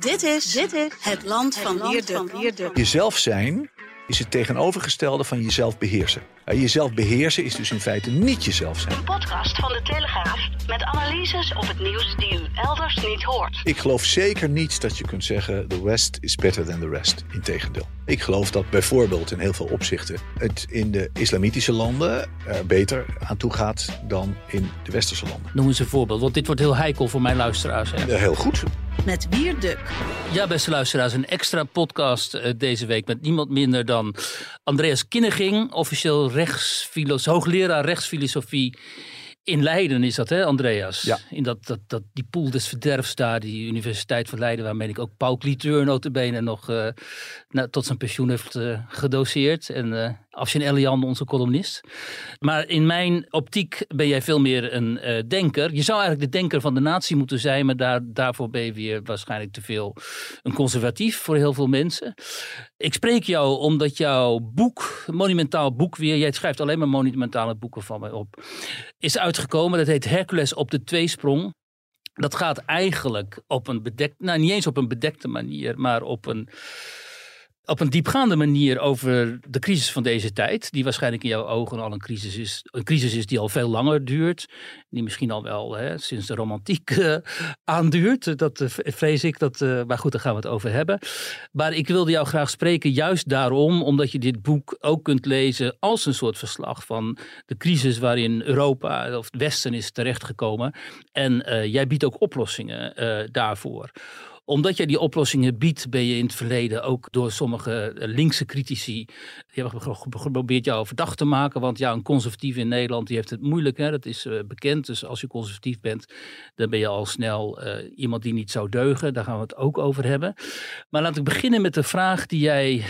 Dit is, dit is het land van Wierde. Jezelf zijn is het tegenovergestelde van jezelf beheersen. Uh, Jezelf beheersen is dus in feite niet jezelf zijn. Een podcast van de Telegraaf met analyses op het nieuws die u elders niet hoort. Ik geloof zeker niet dat je kunt zeggen: the West is better than the rest. Integendeel. Ik geloof dat bijvoorbeeld in heel veel opzichten het in de islamitische landen er beter aan toe gaat dan in de westerse landen. Noem eens een voorbeeld, want dit wordt heel heikel voor mijn luisteraars. Hè? Eh, Heel goed. Met Wierduk. Ja, beste luisteraars, een extra podcast eh, deze week met niemand minder dan Andreas Kinneging, officieel rechtsfilos, hoogleraar rechtsfilosofie in Leiden is dat, hè, Andreas? Ja. In dat, dat, dat, die poel des verderfs daar, die Universiteit van Leiden, waarmee ik ook Paul Cliteur notabene nog eh, nou, tot zijn pensioen heeft eh, gedoseerd. En eh Afshin Elian, onze columnist. Maar in mijn optiek ben jij veel meer een eh, denker. Je zou eigenlijk de denker van de natie moeten zijn, maar daar, daarvoor ben je weer waarschijnlijk te veel een conservatief voor heel veel mensen. Ik spreek jou omdat jouw boek, monumentaal boek weer, jij schrijft alleen maar monumentale boeken van mij op, is uitgekomen. Dat heet Hercules op de tweesprong. Dat gaat eigenlijk op een bedekte, nou niet eens op een bedekte manier, maar op een, op een diepgaande manier over de crisis van deze tijd. Die waarschijnlijk in jouw ogen al een crisis is. Een crisis is die al veel langer duurt. Die misschien al wel hè, sinds de romantiek eh, aanduurt. Dat eh, vrees ik. Dat, eh, maar goed, daar gaan we het over hebben. Maar ik wilde jou graag spreken juist daarom. Omdat je dit boek ook kunt lezen als een soort verslag van de crisis waarin Europa of het Westen is terechtgekomen. En jij biedt ook oplossingen daarvoor omdat jij die oplossingen biedt, ben je in het verleden ook door sommige eh, linkse critici. Die hebben ge- ge- geprobeerd jou verdacht te maken. Want ja, een conservatief in Nederland die heeft het moeilijk. Hè? Dat is eh, bekend. Dus als je conservatief bent, dan ben je al snel eh, iemand die niet zou deugen. Daar gaan we het ook over hebben. Maar laat ik beginnen met de vraag die jij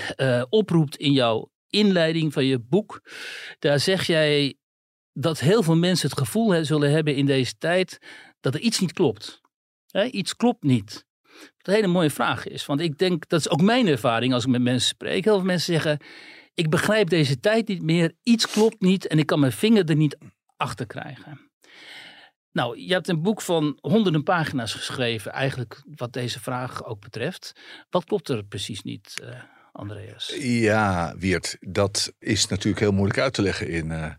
oproept in jouw inleiding van je boek. Daar zeg jij dat heel veel mensen het gevoel zullen hebben in deze tijd dat er iets niet klopt. Iets klopt niet. Een hele mooie vraag is. Want ik denk, dat is ook mijn ervaring als ik met mensen spreek. Heel veel mensen zeggen, ik begrijp deze tijd niet meer. Iets klopt niet en ik kan mijn vinger er niet achter krijgen. Nou, je hebt een boek van honderden pagina's geschreven. Eigenlijk wat deze vraag ook betreft. Wat klopt er precies niet, eh, Andreas? Ja, Wiert, dat is natuurlijk heel moeilijk uit te leggen in, eh,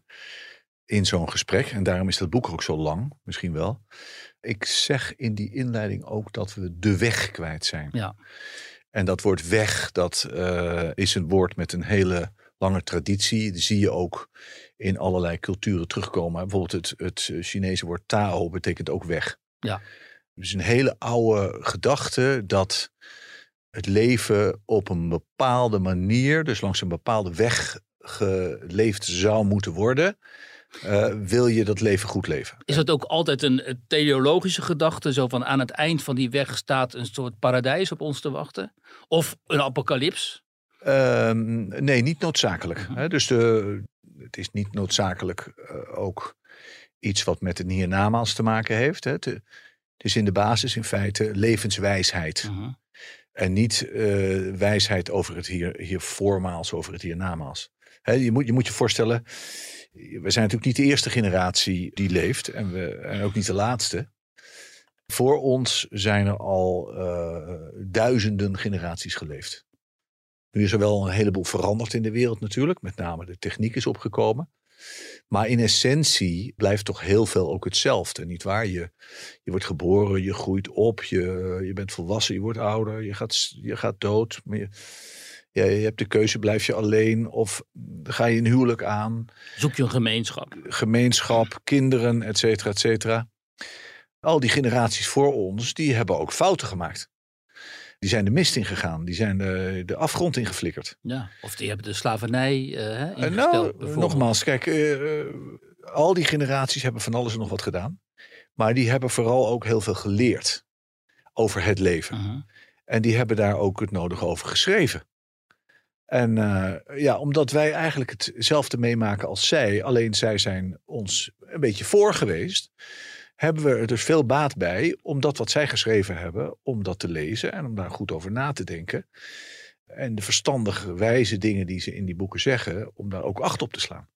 in zo'n gesprek. En daarom is dat boek ook zo lang, misschien wel. Ik zeg in die inleiding ook dat we de weg kwijt zijn. Ja. En dat woord weg, dat eh, is een woord met een hele lange traditie. Die zie je ook in allerlei culturen terugkomen. Bijvoorbeeld het, het Chinese woord Tao betekent ook weg. Ja. Dus een hele oude gedachte dat het leven op een bepaalde manier, dus langs een bepaalde weg geleefd zou moeten worden. Eh, wil je dat leven goed leven? Is dat ook altijd een eh, teleologische gedachte? Zo van aan het eind van die weg staat een soort paradijs op ons te wachten? Of een apocalyps? Ehm, nee, niet noodzakelijk. Hè? Dus de, het is niet noodzakelijk eh, ook iets wat met het hiernamaals te maken heeft. Hè? Het, het is in de basis in feite levenswijsheid. Mhm. En niet wijsheid over het hier, hier voormaals, over het hiernamaals. Hè, je, moet, je moet je voorstellen, we zijn natuurlijk niet de eerste generatie die leeft. En, we, en ook niet de laatste. Voor ons zijn er al eh, duizenden generaties geleefd. Nu is er wel een heleboel veranderd in de wereld natuurlijk. Met name de techniek is opgekomen. Maar in essentie blijft toch heel veel ook hetzelfde. Niet waar? Je, je wordt geboren, je groeit op, je, je bent volwassen, je wordt ouder, je gaat, je gaat dood. Maar ja, je hebt de keuze, blijf je alleen of ga je een huwelijk aan? Zoek je een gemeenschap? Gemeenschap, kinderen, et cetera, et cetera. Al die generaties voor ons, die hebben ook fouten gemaakt. Die zijn de mist ingegaan, die zijn de, de afgrond ingeflikkerd. Ja. Of die hebben de slavernij Eh, ingesteld, nou, nogmaals, kijk, eh, al die generaties hebben van alles en nog wat gedaan. Maar die hebben vooral ook heel veel geleerd over het leven. Mhm. En die hebben daar ook het nodige over geschreven. En eh, ja, omdat wij eigenlijk hetzelfde meemaken als zij, alleen zij zijn ons een beetje voor geweest, hebben we er dus veel baat bij om dat wat zij geschreven hebben, om dat te lezen en om daar goed over na te denken. En de verstandige, wijze dingen die ze in die boeken zeggen, om daar ook acht op te slaan.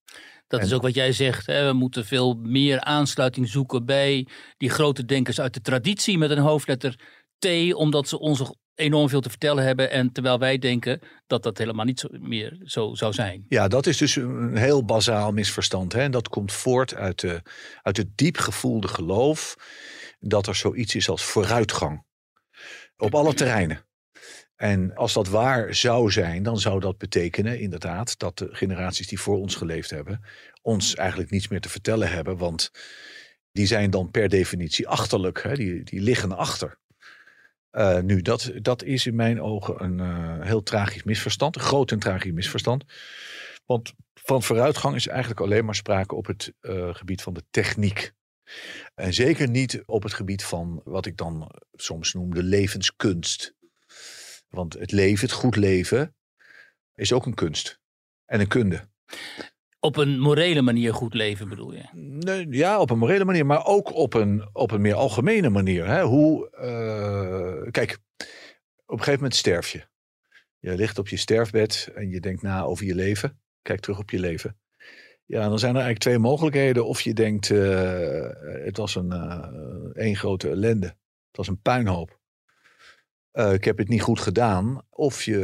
Dat is ook wat jij zegt. Hè? We moeten veel meer aansluiting zoeken bij die grote denkers uit de traditie met een hoofdletter T, omdat ze onze enorm veel te vertellen hebben. En terwijl wij denken dat dat helemaal niet zo, meer zo zou zijn. Ja, dat is dus een heel bazaal misverstand. Hè? En dat komt voort uit, de, uit het diep gevoelde geloof dat er zoiets is als vooruitgang. Op alle terreinen. En als dat waar zou zijn, dan zou dat betekenen inderdaad dat de generaties die voor ons geleefd hebben, ons eigenlijk niets meer te vertellen hebben. Want die zijn dan per definitie achterlijk. Hè? Die, die liggen achter. Uh, nu, dat, dat is in mijn ogen een uh, heel tragisch misverstand. Een groot en tragisch misverstand. Want van vooruitgang is eigenlijk alleen maar sprake op het uh, gebied van de techniek. En zeker niet op het gebied van wat ik dan soms noem de levenskunst. Want het leven, het goed leven, is ook een kunst. En een kunde. Op een morele manier goed leven bedoel je? Nee, ja, op een morele manier, maar ook op een, op een meer algemene manier. Hè? Hoe, uh, kijk, op een gegeven moment sterf je. Je ligt op je sterfbed en je denkt na over je leven. Kijk terug op je leven. Ja, dan zijn er eigenlijk twee mogelijkheden. Of je denkt, uh, het was een uh, één grote ellende. Het was een puinhoop. ik heb het niet goed gedaan. Of je,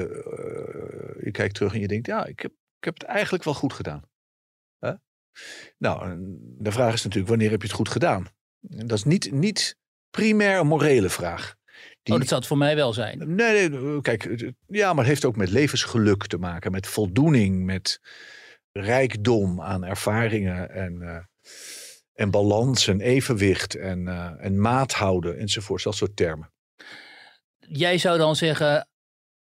je kijkt terug en je denkt, ja, ik heb, ik heb het eigenlijk wel goed gedaan. Nou, de vraag is natuurlijk, wanneer heb je het goed gedaan? Dat is niet, niet primair een morele vraag. Die... Oh, dat zou het voor mij wel zijn. Nee, nee, kijk, ja, maar het heeft ook met levensgeluk te maken, met voldoening, met rijkdom aan ervaringen en, uh, en balans en evenwicht en, uh, en maat houden enzovoort, dat soort termen. Jij zou dan zeggen,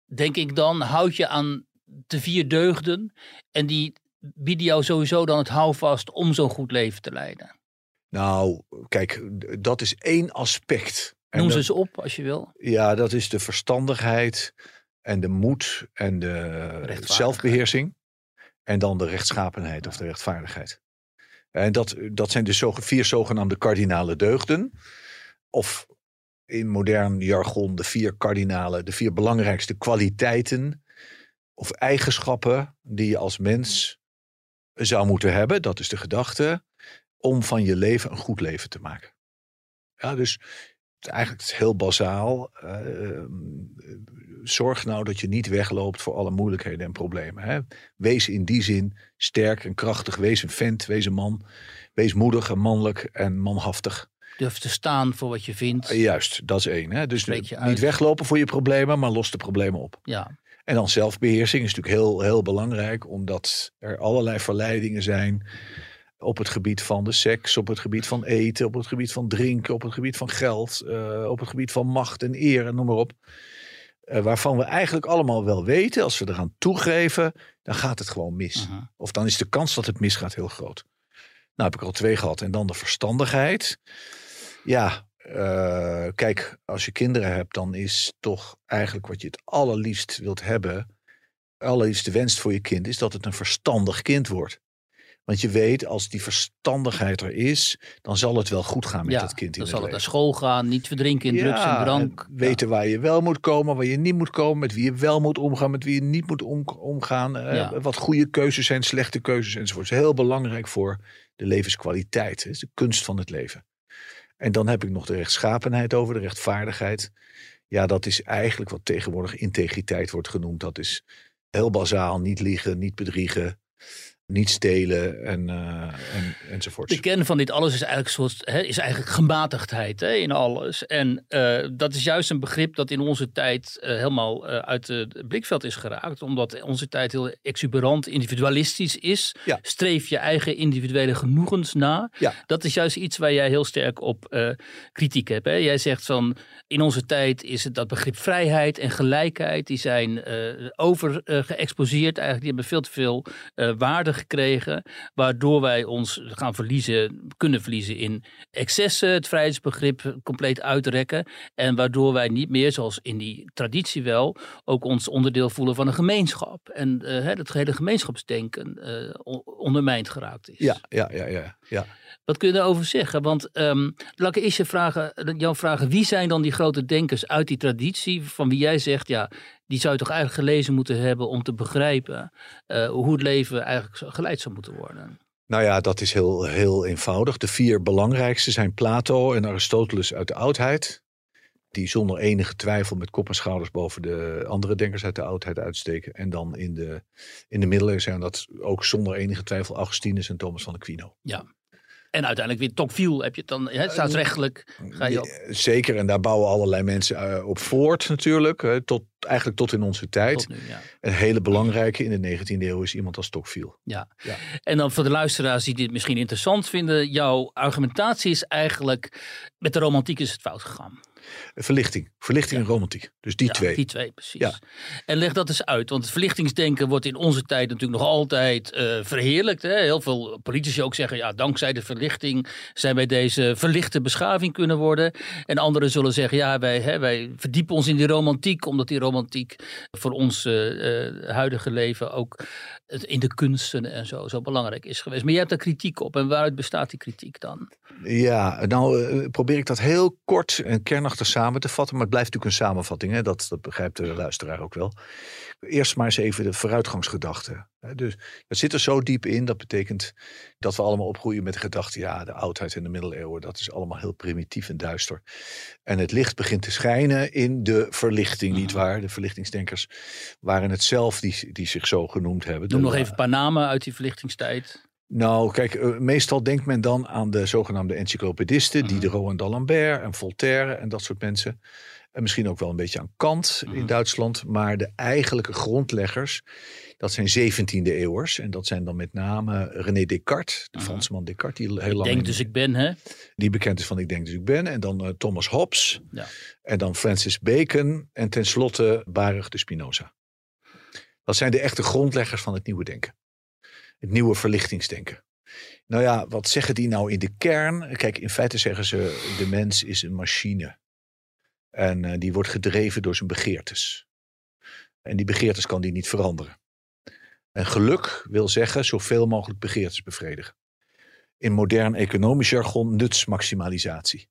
denk ik dan, houd je aan de vier deugden en die bieden jou sowieso dan het houvast om zo'n goed leven te leiden? Nou, kijk, dat is één aspect. Noem ze eens op als je wil. Ja, dat is de verstandigheid en de moed en de zelfbeheersing. En dan de rechtschapenheid of de rechtvaardigheid. En dat, dat zijn dus vier zogenaamde kardinale deugden. Of in modern jargon de vier kardinale, de vier belangrijkste kwaliteiten of eigenschappen die je als mens zou moeten hebben, dat is de gedachte, om van je leven een goed leven te maken. Ja, dus eigenlijk is heel bazaal. Uh, zorg nou dat je niet wegloopt voor alle moeilijkheden en problemen. Hè? Wees in die zin sterk en krachtig. Wees een vent, wees een man. Wees moedig en mannelijk en manhaftig. Durf te staan voor wat je vindt. Uh, juist, dat is één. Hè? Dus niet weglopen voor je problemen, maar los de problemen op. Ja. En dan zelfbeheersing is natuurlijk heel, heel belangrijk, omdat er allerlei verleidingen zijn op het gebied van de seks, op het gebied van eten, op het gebied van drinken, op het gebied van geld, uh, op het gebied van macht en eer en noem maar op. Uh, waarvan we eigenlijk allemaal wel weten, als we eraan toegeven, dan gaat het gewoon mis. Uh -huh. Of dan is de kans dat het misgaat heel groot. Nou heb ik al twee gehad. En dan de verstandigheid. Ja, uh, kijk, als je kinderen hebt, dan is toch eigenlijk wat je het allerliefst wilt hebben, allerliefst wenst voor je kind, is dat het een verstandig kind wordt. Want je weet, als die verstandigheid er is, dan zal het wel goed gaan met ja, dat kind in dan zal het het naar school gaan, niet verdrinken in ja, drugs en drank. En weten ja. waar je wel moet komen, waar je niet moet komen, met wie je wel moet omgaan, met wie je niet moet om, omgaan. Uh, wat goede keuzes zijn, slechte keuzes enzovoort. Het is heel belangrijk voor de levenskwaliteit. Het is de kunst van het leven. En dan heb ik nog de rechtschapenheid over, de rechtvaardigheid. Ja, dat is eigenlijk wat tegenwoordig integriteit wordt genoemd. Dat is heel bazaal, niet liegen, niet bedriegen, niet stelen en, uh, en, enzovoort. De kern van dit alles is eigenlijk, soort, hè, is eigenlijk gematigdheid hè, in alles. En uh, dat is juist een begrip dat in onze tijd uh, helemaal uit het blikveld is geraakt. Omdat onze tijd heel exuberant, individualistisch is. Ja. Streef je eigen individuele genoegens na. Ja. Dat is juist iets waar jij heel sterk op kritiek hebt. Hè. Jij zegt van, in onze tijd is het dat begrip vrijheid en gelijkheid. Die zijn over geëxposeerd eigenlijk. Die hebben veel te veel waarde gekregen, waardoor wij ons gaan verliezen, kunnen verliezen in excessen, het vrijheidsbegrip compleet uitrekken en waardoor wij niet meer, zoals in die traditie wel, ook ons onderdeel voelen van een gemeenschap en uh, het hele gemeenschapsdenken uh, ondermijnd geraakt is. Ja, ja, ja, ja. ja. Wat kun je daarover zeggen? Want um, laat ik eerst je vragen, jou vragen, wie zijn dan die grote denkers uit die traditie van wie jij zegt, ja, die zou je toch eigenlijk gelezen moeten hebben om te begrijpen uh, hoe het leven eigenlijk geleid zou moeten worden? Nou ja, dat is heel, heel eenvoudig. De vier belangrijkste zijn Plato en Aristoteles uit de oudheid. die zonder enige twijfel met kop en schouders boven de andere denkers uit de oudheid uitsteken. En dan in de, in de middeleeuwen zijn dat ook zonder enige twijfel Augustinus en Thomas van Aquino. Ja. En uiteindelijk weer Tocqueville heb je het dan, hè, staatsrechtelijk ga je op. Zeker, en daar bouwen allerlei mensen eh, op voort natuurlijk. tot, eigenlijk tot in onze tijd. Tot nu, ja. Een hele belangrijke in de 19e eeuw is iemand als Tocqueville. Ja. Ja. En dan voor de luisteraars die dit misschien interessant vinden. Jouw argumentatie is eigenlijk, met de romantiek is het fout gegaan. Verlichting. Verlichting en romantiek. Dus die Ja, twee. Die twee, precies. Ja. En leg dat eens uit, want het verlichtingsdenken wordt in onze tijd natuurlijk nog altijd eh, verheerlijkt. Hè? Heel veel politici ook zeggen, ja, dankzij de verlichting zijn wij deze verlichte beschaving kunnen worden. En anderen zullen zeggen, ja, wij, hè, wij verdiepen ons in die romantiek, omdat die romantiek voor ons eh, eh, huidige leven ook in de kunsten en zo, zo belangrijk is geweest. Maar je hebt daar kritiek op. En waaruit bestaat die kritiek dan? Ja, nou probeer ik dat heel kort en kernachtig samen te vatten. Maar het blijft natuurlijk een samenvatting. Hè? Dat, dat begrijpt de luisteraar ook wel. Eerst maar eens even de vooruitgangsgedachte. hè. Dus dat zit er zo diep in. Dat betekent dat we allemaal opgroeien met de gedachte... ja, de oudheid en de middeleeuwen, dat is allemaal heel primitief en duister. En het licht begint te schijnen in de verlichting, Mhm. nietwaar? De verlichtingsdenkers waren het zelf die, die zich zo genoemd hebben. Noem nog even een paar namen uit die verlichtingstijd. Nou, kijk, eh, meestal denkt men dan aan de zogenaamde encyclopedisten, Mhm. Diderot en d'Alembert en Voltaire en dat soort mensen. En misschien ook wel een beetje aan Kant Mhm. in Duitsland. Maar de eigenlijke grondleggers, dat zijn 17e eeuwers. En dat zijn dan met name René Descartes, de Mhm. Fransman Descartes, die heel lang Denk in- dus ik ben, hè? die bekend is van Ik denk dus ik ben. En dan eh, Thomas Hobbes. Ja. En dan Francis Bacon. En tenslotte Baruch de Spinoza. Dat zijn de echte grondleggers van het nieuwe denken. Het nieuwe verlichtingsdenken. Nou ja, wat zeggen die nou in de kern? Kijk, in feite zeggen ze, de mens is een machine. En eh, die wordt gedreven door zijn begeertes. En die begeertes kan die niet veranderen. En geluk wil zeggen zoveel mogelijk begeertes bevredigen. In modern economisch jargon nutsmaximalisatie.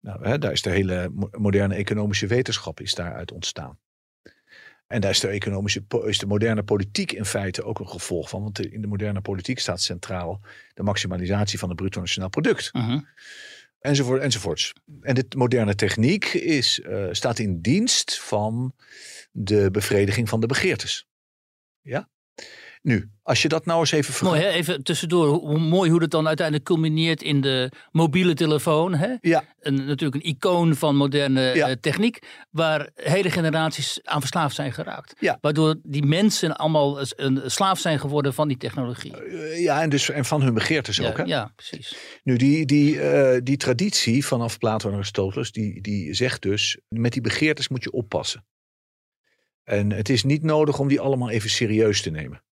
Nou, hè, daar is de hele mo- moderne economische wetenschap is daaruit ontstaan. En daar is de, economische, is de moderne politiek in feite ook een gevolg van. Want in de moderne politiek staat centraal de maximalisatie van het bruto nationaal product. Mhm. Enzovoort, enzovoorts. En de moderne techniek is, eh, staat in dienst van de bevrediging van de begeertes. Ja? Nu, als je dat nou eens even Mooi, hè? even tussendoor. Hoe, mooi hoe dat dan uiteindelijk culmineert in de mobiele telefoon. Hè? Ja, Een, natuurlijk een icoon van moderne Ja. eh, techniek. Waar hele generaties aan verslaafd zijn geraakt. Ja. Waardoor die mensen allemaal een slaaf zijn geworden van die technologie. eh, ja en, dus, en van hun begeertes ook. Hè? ja, ja, precies. Nu, die, die, eh, die traditie vanaf Plato en Aristoteles, die, die zegt dus, met die begeertes moet je oppassen. En het is niet nodig om die allemaal even serieus te nemen.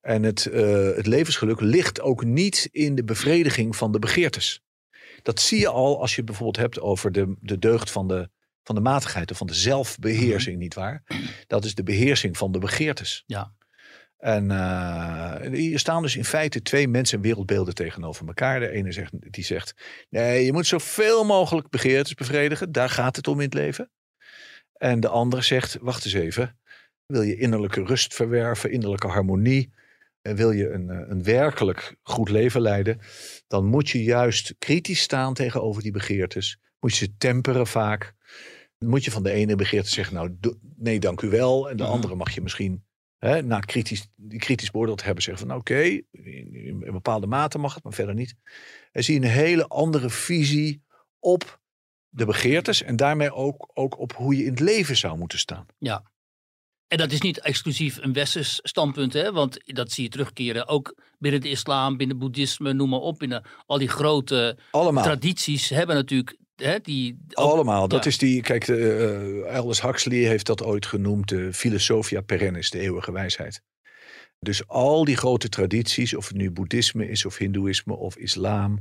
En het, eh, het levensgeluk ligt ook niet in de bevrediging van de begeertes. Dat zie je al als je het bijvoorbeeld hebt over de, de deugd van de, van de matigheid of van de zelfbeheersing, nietwaar? Dat is de beheersing van de begeertes. Ja. En eh, hier staan dus in feite twee mensen en wereldbeelden tegenover elkaar. De ene zegt, die zegt, nee, je moet zoveel mogelijk begeertes bevredigen. Daar gaat het om in het leven. En de andere zegt, wacht eens even. Wil je innerlijke rust verwerven, innerlijke harmonie? En wil je een, eh, een werkelijk goed leven leiden? Dan moet je juist kritisch staan tegenover die begeertes. Moet je ze temperen vaak. Dan moet je van de ene begeerte zeggen, nou nee dank u wel. En de Mhm. andere mag je misschien hè, na kritisch, die kritisch beoordeeld hebben, zeggen van nou, oké, in, bepaalde mate mag het, maar verder niet. En zie je een hele andere visie op de begeertes en daarmee ook, ook op hoe je in het leven zou moeten staan. En dat is niet exclusief een westers standpunt, hè? want dat zie je terugkeren ook binnen de islam, binnen boeddhisme, noem maar op. Binnen al die grote Allemaal. tradities hebben natuurlijk hè, die. ook- Allemaal. Dat ja. is die, kijk, de, eh, Aldous Huxley heeft dat ooit genoemd, de philosophia perennis, de eeuwige wijsheid. Dus al die grote tradities, of het nu boeddhisme is, of hindoeïsme, of islam,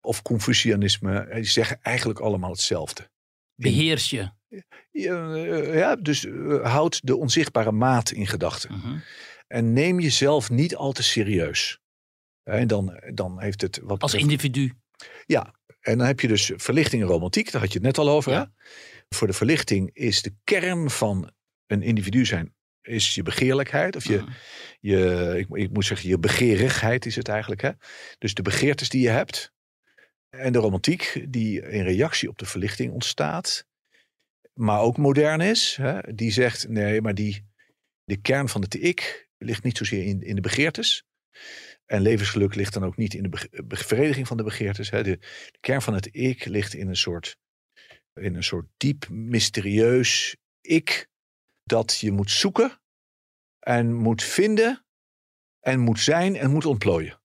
of Confucianisme, eh, die zeggen eigenlijk allemaal hetzelfde. beheers je. Ja, eh, ja dus eh, houd de onzichtbare maat in gedachten. Mhm. En neem jezelf niet al te serieus. En dan, dan heeft het wat Als individu. En dan heb je dus verlichting en romantiek, daar had je het net al over. Ja. Voor de verlichting is de kern van een individu zijn, is je begeerlijkheid. Of je, Mhm. je ik, ik moet zeggen, je begeerigheid is het eigenlijk. Hè? Dus de begeertes die je hebt. En de romantiek die in reactie op de verlichting ontstaat. Maar ook modern is. Hè, die zegt, nee, maar die, de kern van het ik ligt niet zozeer in, in de begeertes. En levensgeluk ligt dan ook niet in de be- bevrediging van de begeertes. Hè. De, de kern van het ik ligt in een soort, in een soort diep, mysterieus ik dat je moet zoeken en moet vinden en moet zijn en moet ontplooien.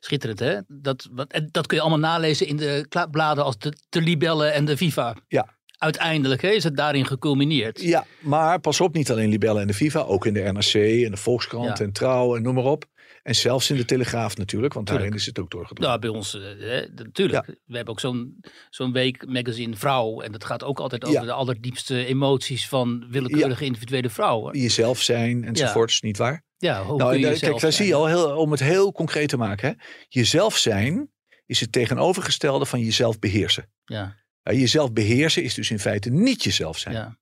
Schitterend, hè? Dat, wat, en dat kun je allemaal nalezen in de bladen als de, de Libellen en de Viva. Ja. Uiteindelijk hè, is het daarin geculmineerd. Ja, maar pas op, niet alleen Libelle en de Viva, ook in de NRC en de Volkskrant Ja. en Trouw en noem maar op. En zelfs in de Telegraaf natuurlijk, want daarin is het ook doorgedrongen. Nou, bij ons, eh, hè, natuurlijk. We hebben ook zo'n zo'n week magazine Vrouw. En dat gaat ook altijd over Ja. de allerdiepste emoties van willekeurige individuele vrouwen. Jezelf zijn enzovoorts, niet waar? Ja, hoe nou, kun je eh, kijk, daar zijn? zie je al, heel, om het heel concreet te maken. Hè? Jezelf zijn is het tegenovergestelde van jezelf beheersen. Ja, Ja, jezelf beheersen is dus in feite niet jezelf zijn.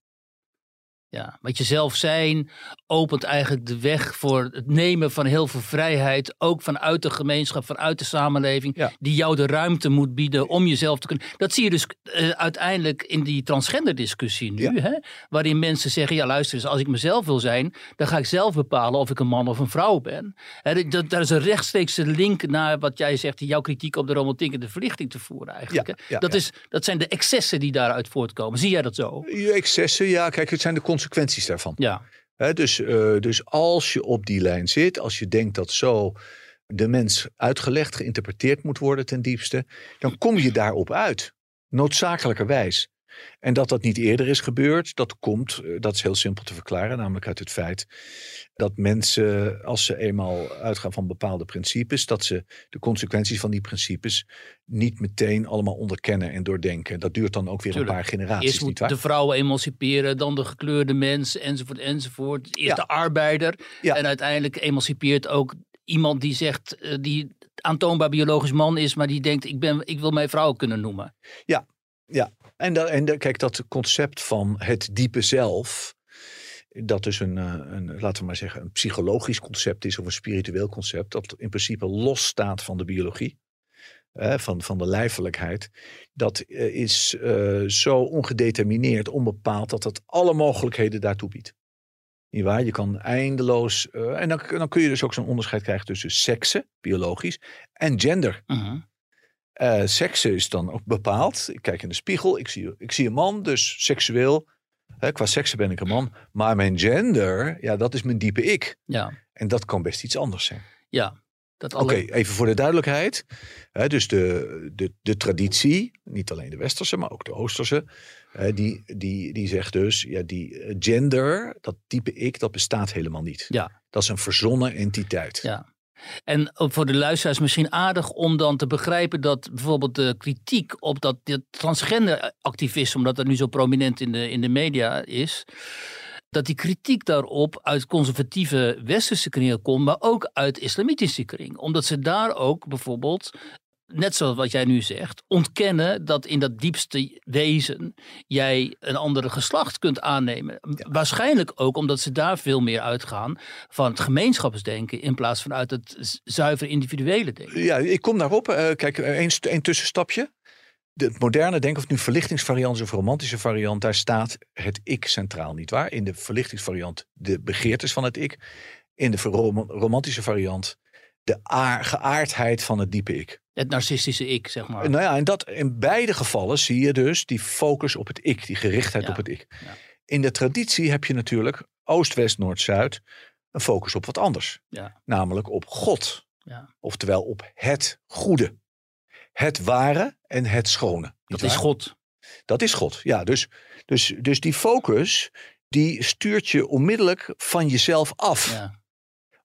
Ja, want jezelf zijn opent eigenlijk de weg voor het nemen van heel veel vrijheid. Ook vanuit de gemeenschap, vanuit de samenleving. Ja. Die jou de ruimte moet bieden om jezelf te kunnen. Dat zie je dus eh, uiteindelijk in die transgender discussie nu. Ja. Hè? Waarin mensen zeggen, ja luister eens, als ik mezelf wil zijn. Dan ga ik zelf bepalen of ik een man of een vrouw ben. Hè, dat, daar is een rechtstreekse link naar wat jij zegt. Jouw kritiek op de romantiek en de verlichting te voeren eigenlijk. Ja, dat. Is, dat zijn de excessen die daaruit voortkomen. Zie jij dat zo? Je excessen, ja, kijk, het zijn de consequenties daarvan. Ja, dus, eh, dus als je op die lijn zit, als je denkt dat zo de mens uitgelegd, geïnterpreteerd moet worden ten diepste, dan kom je daarop uit. Noodzakelijkerwijs. En dat dat niet eerder is gebeurd, dat komt, eh, dat is heel simpel te verklaren, namelijk uit het feit dat mensen, als ze eenmaal uitgaan van bepaalde principes, dat ze de consequenties van die principes niet meteen allemaal onderkennen en doordenken. Dat duurt dan ook weer Tuurlijk. een paar generaties, Eerst moet niet waar? de vrouwen emanciperen, dan de gekleurde mens, enzovoort, enzovoort. Eerst Ja. de arbeider. Ja. En uiteindelijk emancipeert ook iemand die zegt, eh, die aantoonbaar biologisch man is, maar die denkt, ik, ben, ik wil mij vrouw kunnen noemen. En, en kijk, dat concept van het diepe zelf, dat dus een, eh, een, laten we maar zeggen, een psychologisch concept is of een spiritueel concept, dat in principe los staat van de biologie, van, van de lijfelijkheid, dat eh, is eh, zo ongedetermineerd, onbepaald, dat het alle mogelijkheden daartoe biedt. Niet waar? Je kan eindeloos. en dan, dan kun je dus ook zo'n onderscheid krijgen tussen seksen, biologisch, en gender. Mhm. Eh seksen is dan ook bepaald. Ik kijk in de spiegel, ik zie, ik zie een man, dus seksueel. Hè, qua seksen ben ik een man. Maar mijn gender, ja, dat is mijn diepe ik. Ja, En dat kan best iets anders zijn. ja. Dat Oké, alle, even voor de duidelijkheid. Hè, dus de, de, de traditie, niet alleen de westerse, maar ook de oosterse. hè, die, die, die zegt dus, ja, die eh, gender, dat diepe ik, dat bestaat helemaal niet. Ja. Dat is een verzonnen entiteit. Ja. En ook voor de luisteraars misschien aardig om dan te begrijpen dat bijvoorbeeld de kritiek op dat, transgender activisme, omdat dat nu zo prominent in de, in de media is, dat die kritiek daarop uit conservatieve westerse kringen komt, maar ook uit islamitische kring. Omdat ze daar ook bijvoorbeeld, net zoals wat jij nu zegt, ontkennen dat in dat diepste wezen jij een andere geslacht kunt aannemen. Waarschijnlijk ook omdat ze daar veel meer uitgaan van het gemeenschapsdenken in plaats van uit het zuiver individuele denken. Ja, ik kom daarop. Eh, kijk, één één tussenstapje. De het moderne denken, of het nu verlichtingsvariant of romantische variant, daar staat het ik centraal, niet waar? In de verlichtingsvariant de begeertes van het ik. In de rom- romantische variant de aar- geaardheid van het diepe ik. Het narcistische ik, zeg maar. Nou ja, en dat, in beide gevallen zie je dus die focus op het ik, die gerichtheid Ja, op het ik. ja. In de traditie heb je natuurlijk oost, west, noord, zuid een focus op wat anders. Ja. Namelijk op God. Ja. Oftewel op het goede. Het ware en het schone. Dat is? God. Dat is God. Ja, dus, dus, dus die focus die stuurt je onmiddellijk van jezelf af. Ja.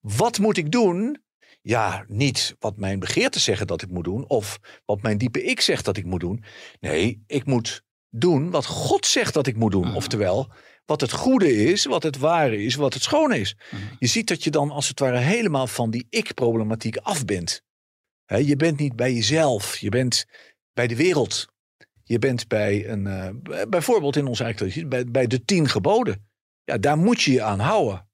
Wat moet ik doen? Ja, niet wat mijn begeerten zeggen dat ik moet doen. Of wat mijn diepe ik zegt dat ik moet doen. Nee, ik moet doen wat God zegt dat ik moet doen. Mhm. Oftewel, wat het goede is, wat het ware is, wat het schone is. Mhm. Je ziet dat je dan als het ware helemaal van die ik-problematiek af bent. Hè, je bent niet bij jezelf, je bent bij de wereld. Je bent bij een, b- bijvoorbeeld in onze eigen traditie, bij, bij de tien geboden. Ja, daar moet je je aan houden.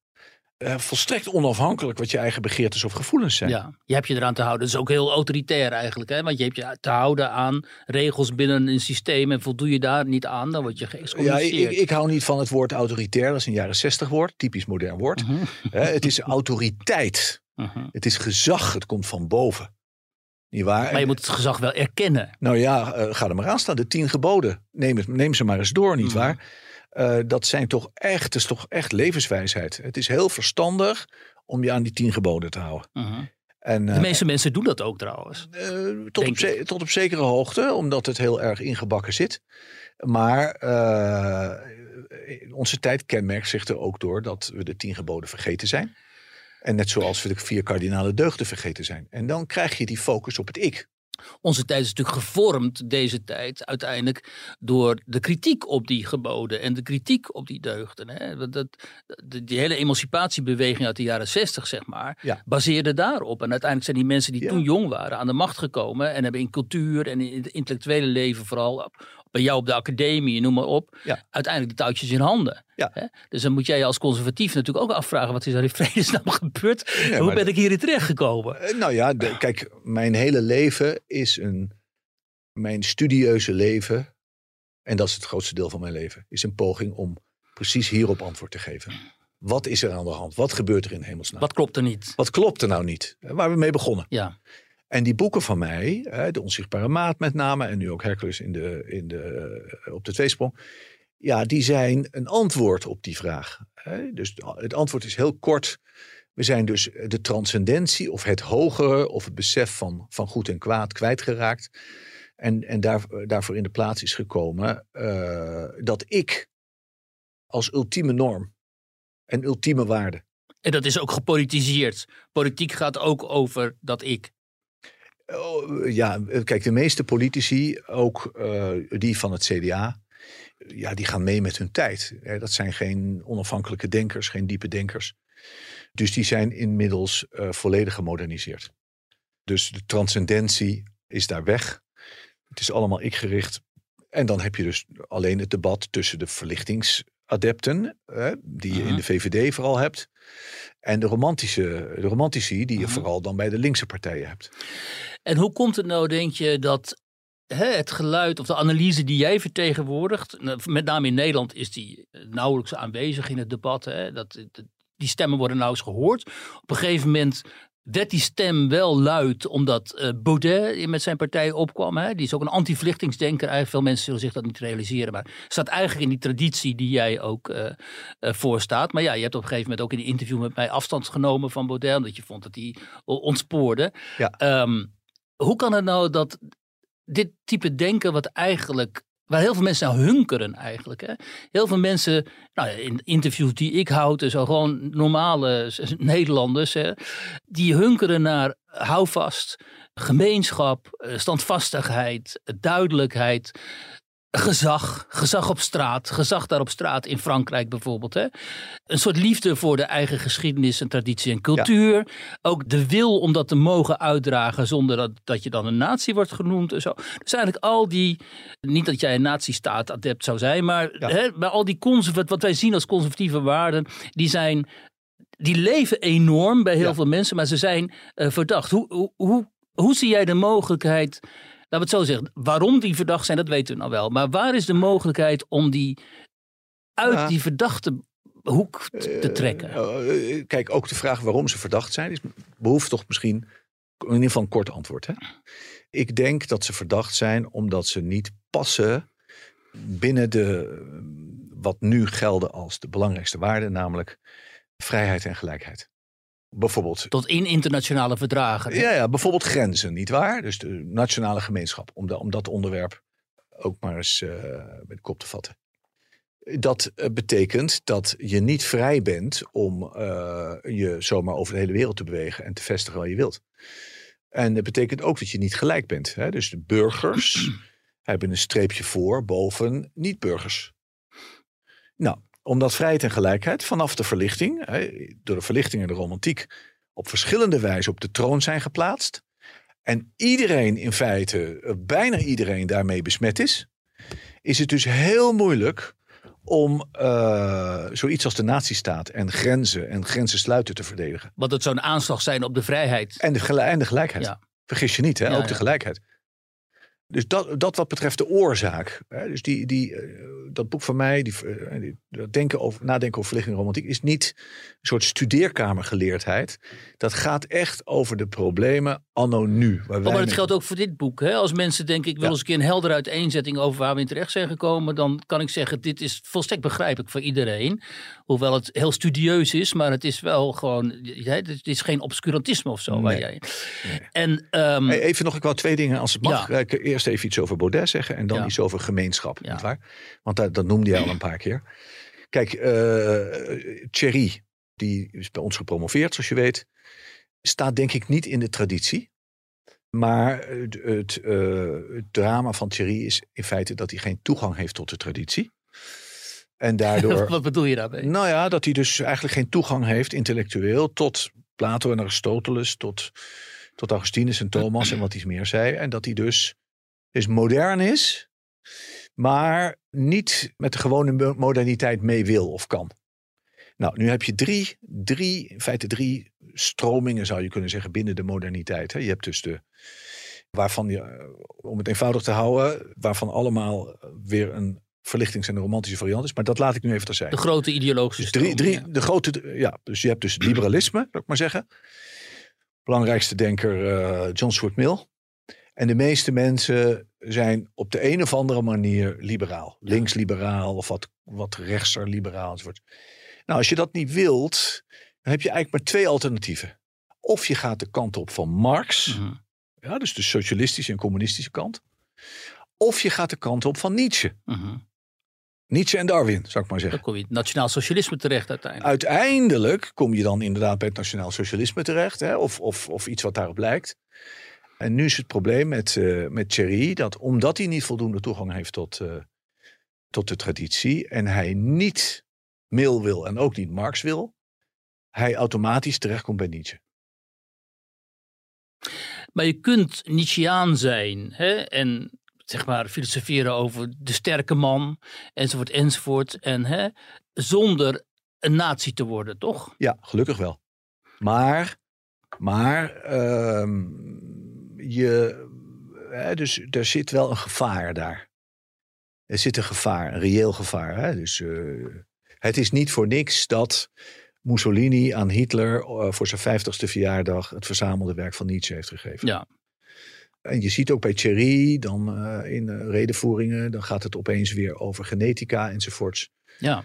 Eh, volstrekt onafhankelijk wat je eigen begeertes of gevoelens zijn. Ja, je hebt je eraan te houden. Dat is ook heel autoritair eigenlijk. Hè? Want je hebt je te houden aan regels binnen een systeem. En voldoe je daar niet aan, dan word je Ja, geëxcommuniceerd. ik, ik hou niet van het woord autoritair. Dat is een jaren zestig woord, typisch modern woord. Mhm, Hè, het is autoriteit. mhm. Het is gezag. Het komt van boven. Niet waar? Maar je moet het gezag wel erkennen. Nou ja, eh, ga er maar aan staan. De tien geboden. Neem, het, neem ze maar eens door, niet Mhm. waar? Eh, dat zijn toch echt, is toch echt levenswijsheid. Het is heel verstandig om je aan die tien geboden te houden. Mhm. En, De eh, meeste mensen doen dat ook trouwens. eh, tot, op tot op zekere hoogte, omdat het heel erg ingebakken zit. Maar onze tijd kenmerkt zich er ook door dat we de tien geboden vergeten zijn. En net zoals we de vier kardinale deugden vergeten zijn. En dan krijg je die focus op het ik. Onze tijd is natuurlijk gevormd, deze tijd, uiteindelijk door de kritiek op die geboden en de kritiek op die deugden. Hè. Dat, die hele emancipatiebeweging uit de jaren zestig, zeg maar, Ja. baseerde daarop. En uiteindelijk zijn die mensen die Ja. toen jong waren aan de macht gekomen en hebben in cultuur en in het intellectuele leven vooral, bij jou op de academie, noem maar op, Ja. uiteindelijk de touwtjes in handen. Ja. Hè. Dus dan moet jij je als conservatief natuurlijk ook afvragen, wat is er in vredesnaam gebeurd? Ja, Hoe ben ik hierin terechtgekomen? Eh, nou ja, de- kijk, mijn hele leven is een. Mijn studieuze leven, en dat is het grootste deel van mijn leven, is een poging om precies hierop antwoord te geven. Wat is er aan de hand? Wat gebeurt er in hemelsnaam? Wat klopt er niet? Wat klopt er nou niet? Waar we mee begonnen. Ja. En die boeken van mij, de onzichtbare maat met name, en nu ook Hercules in de, in de, eh, op de tweesprong, ja, die zijn een antwoord op die vraag. Dus het antwoord is heel kort. We zijn dus de transcendentie of het hogere of het besef van, van goed en kwaad kwijtgeraakt. En, en daar, daarvoor in de plaats is gekomen eh, dat ik als ultieme norm en ultieme waarde En dat is ook gepolitiseerd. Politiek gaat ook over dat ik. Oh, ja, kijk, de meeste politici, ook eh, die van het CDA, ja, die gaan mee met hun tijd. Hè, Dat zijn geen onafhankelijke denkers, geen diepe denkers. Dus die zijn inmiddels eh, volledig gemoderniseerd. Dus de transcendentie is daar weg. Het is allemaal ik-gericht. En dan heb je dus alleen het debat tussen de verlichtingsadepten, hè, die je in Mhm. de VVD vooral hebt, en de romantische, de romantici, die je Mhm. vooral dan bij de linkse partijen hebt. En hoe komt het nou, denk je, dat hè, het geluid of de analyse die jij vertegenwoordigt, nou, met name in Nederland is die eh, nauwelijks aanwezig in het debat. Hè, dat, dat- die stemmen worden nauwelijks gehoord. Op een gegeven moment werd die stem wel luid omdat eh, Baudet met zijn partij opkwam. Hè. Die is ook een anti-vluchtelingsdenker. Eigenlijk veel mensen zullen zich dat niet realiseren. Maar staat eigenlijk in die traditie die jij ook eh eh, voorstaat. Maar ja, je hebt op een gegeven moment ook in een interview met mij afstand genomen van Baudet. Omdat je vond dat hij ontspoorde. Ja. Ehm, hoe kan het nou dat dit type denken wat eigenlijk... Waar heel veel mensen naar hunkeren eigenlijk. Hè? Heel veel mensen, nou, in interviews die ik houd, zo gewoon normale Nederlanders, hè, die hunkeren naar houvast, gemeenschap, eh, standvastigheid, duidelijkheid, gezag, gezag op straat, gezag daar op straat in Frankrijk bijvoorbeeld. Hè? Een soort liefde voor de eigen geschiedenis en traditie en cultuur. Ook de wil om dat te mogen uitdragen zonder dat, dat je dan een natie wordt genoemd en zo. Dus eigenlijk al die, niet dat jij een nazistaat adept zou zijn, maar, Ja. hè, maar al die conservat, wat wij zien als conservatieve waarden, die zijn, die leven enorm bij heel Ja. veel mensen, maar ze zijn eh, verdacht. Hoe, hoe, hoe, hoe zie jij de mogelijkheid we het zo zeggen. Waarom die verdacht zijn, dat weten we nou wel. Maar waar is de mogelijkheid om die uit Ja. die verdachte hoek te Eh, trekken? eh, kijk, ook de vraag waarom ze verdacht zijn, is, behoeft toch misschien in ieder geval een kort antwoord. Hè? Ik denk dat ze verdacht zijn omdat ze niet passen binnen de, wat nu gelden als de belangrijkste waarden, namelijk vrijheid en gelijkheid. Bijvoorbeeld Tot in internationale verdragen. ja, ja, bijvoorbeeld grenzen, niet waar? Dus de nationale gemeenschap, om, om dat onderwerp ook maar eens met de kop te vatten. Dat eh, betekent dat je niet vrij bent om eh, je zomaar over de hele wereld te bewegen en te vestigen waar je wilt. En dat betekent ook dat je niet gelijk bent. Hè? Dus de burgers hebben een streepje voor boven niet-burgers. Nou, omdat vrijheid en gelijkheid vanaf de verlichting, door de verlichting en de romantiek, op verschillende wijzen op de troon zijn geplaatst. En iedereen in feite, eh, bijna iedereen daarmee besmet is. Is het dus heel moeilijk om uh, zoiets als de nazistaat en grenzen en grenzen sluiten te verdedigen. Want het zou een aanslag zijn op de vrijheid. En de, en de gelijkheid. Ja. Vergis je niet, hè? Ja, ook de gelijkheid. Dus dat, dat wat betreft de oorzaak. Hè, dus die, die, uh, dat boek van mij, die, uh, die, dat denken over, nadenken over verlichting romantiek, is niet een soort studeerkamergeleerdheid. Dat gaat echt over de problemen anno nu. Waar oh, maar het geldt ook voor dit boek. Hè? Als mensen denken, ik wil ja. eens een keer een heldere uiteenzetting over waar we in terecht zijn gekomen, dan kan ik zeggen, dit is volstrekt begrijpelijk voor iedereen. Hoewel het heel studieus is, maar het is wel gewoon, het is geen obscurantisme of zo. Nee. Waar jij... Nee. En, um, Even nog, ik wel twee dingen als het mag. Ja. Eerst even iets over Baudet zeggen en dan ja. iets over gemeenschap. Ja. Niet waar? Want dat, dat noemde jij al een paar keer. Kijk, uh, Thierry, die is bij ons gepromoveerd, zoals je weet, staat denk ik niet in de traditie. Maar het, het, uh, het drama van Thierry is in feite dat hij geen toegang heeft tot de traditie. En daardoor. Wat bedoel je daarbij? Nou ja, dat hij dus eigenlijk geen toegang heeft intellectueel tot Plato en Aristoteles, tot, tot Augustinus en Thomas en wat hij meer zei. En dat hij dus, dus modern is, maar niet met de gewone moderniteit mee wil of kan. Nou, nu heb je drie, drie, in feite drie stromingen zou je kunnen zeggen binnen de moderniteit. Hè. Je hebt dus de, waarvan je, om het eenvoudig te houden, waarvan allemaal weer een verlichtings- en een romantische variant is. Maar dat laat ik nu even terzijde. De grote ideologische dus drie, drie, de grote, ja, dus je hebt dus liberalisme, zou ik maar zeggen. Belangrijkste denker uh, John Stuart Mill. En de meeste mensen zijn op de een of andere manier liberaal. Links-liberaal of wat, wat rechtser-liberaal enzovoort. Nou, als je dat niet wilt, dan heb je eigenlijk maar twee alternatieven. Of je gaat de kant op van Marx, mm -hmm. ja, dus de socialistische en communistische kant. Of je gaat de kant op van Nietzsche. Mm -hmm. Nietzsche en Darwin, zou ik maar zeggen. Dan kom je het nationaal socialisme terecht uiteindelijk. Uiteindelijk kom je dan inderdaad bij het nationaal socialisme terecht. Hè, of, of, of iets wat daarop lijkt. En nu is het probleem met, uh, met Thierry dat omdat hij niet voldoende toegang heeft tot, uh, tot de traditie en hij niet Mill wil en ook niet Marx wil, hij automatisch terechtkomt bij Nietzsche. Maar je kunt Nietzscheaan zijn hè? en zeg maar filosoferen over de sterke man enzovoort enzovoort en hè? zonder een nazi te worden, toch? Ja, gelukkig wel. Maar, maar uh, je, hè, dus er zit wel een gevaar daar. Er zit een gevaar, een reëel gevaar. Hè? Dus uh, het is niet voor niks dat Mussolini aan Hitler uh, voor zijn vijftigste verjaardag het verzamelde werk van Nietzsche heeft gegeven. Ja. En je ziet ook bij Thierry, dan uh, in redenvoeringen, dan gaat het opeens weer over genetica enzovoorts. Ja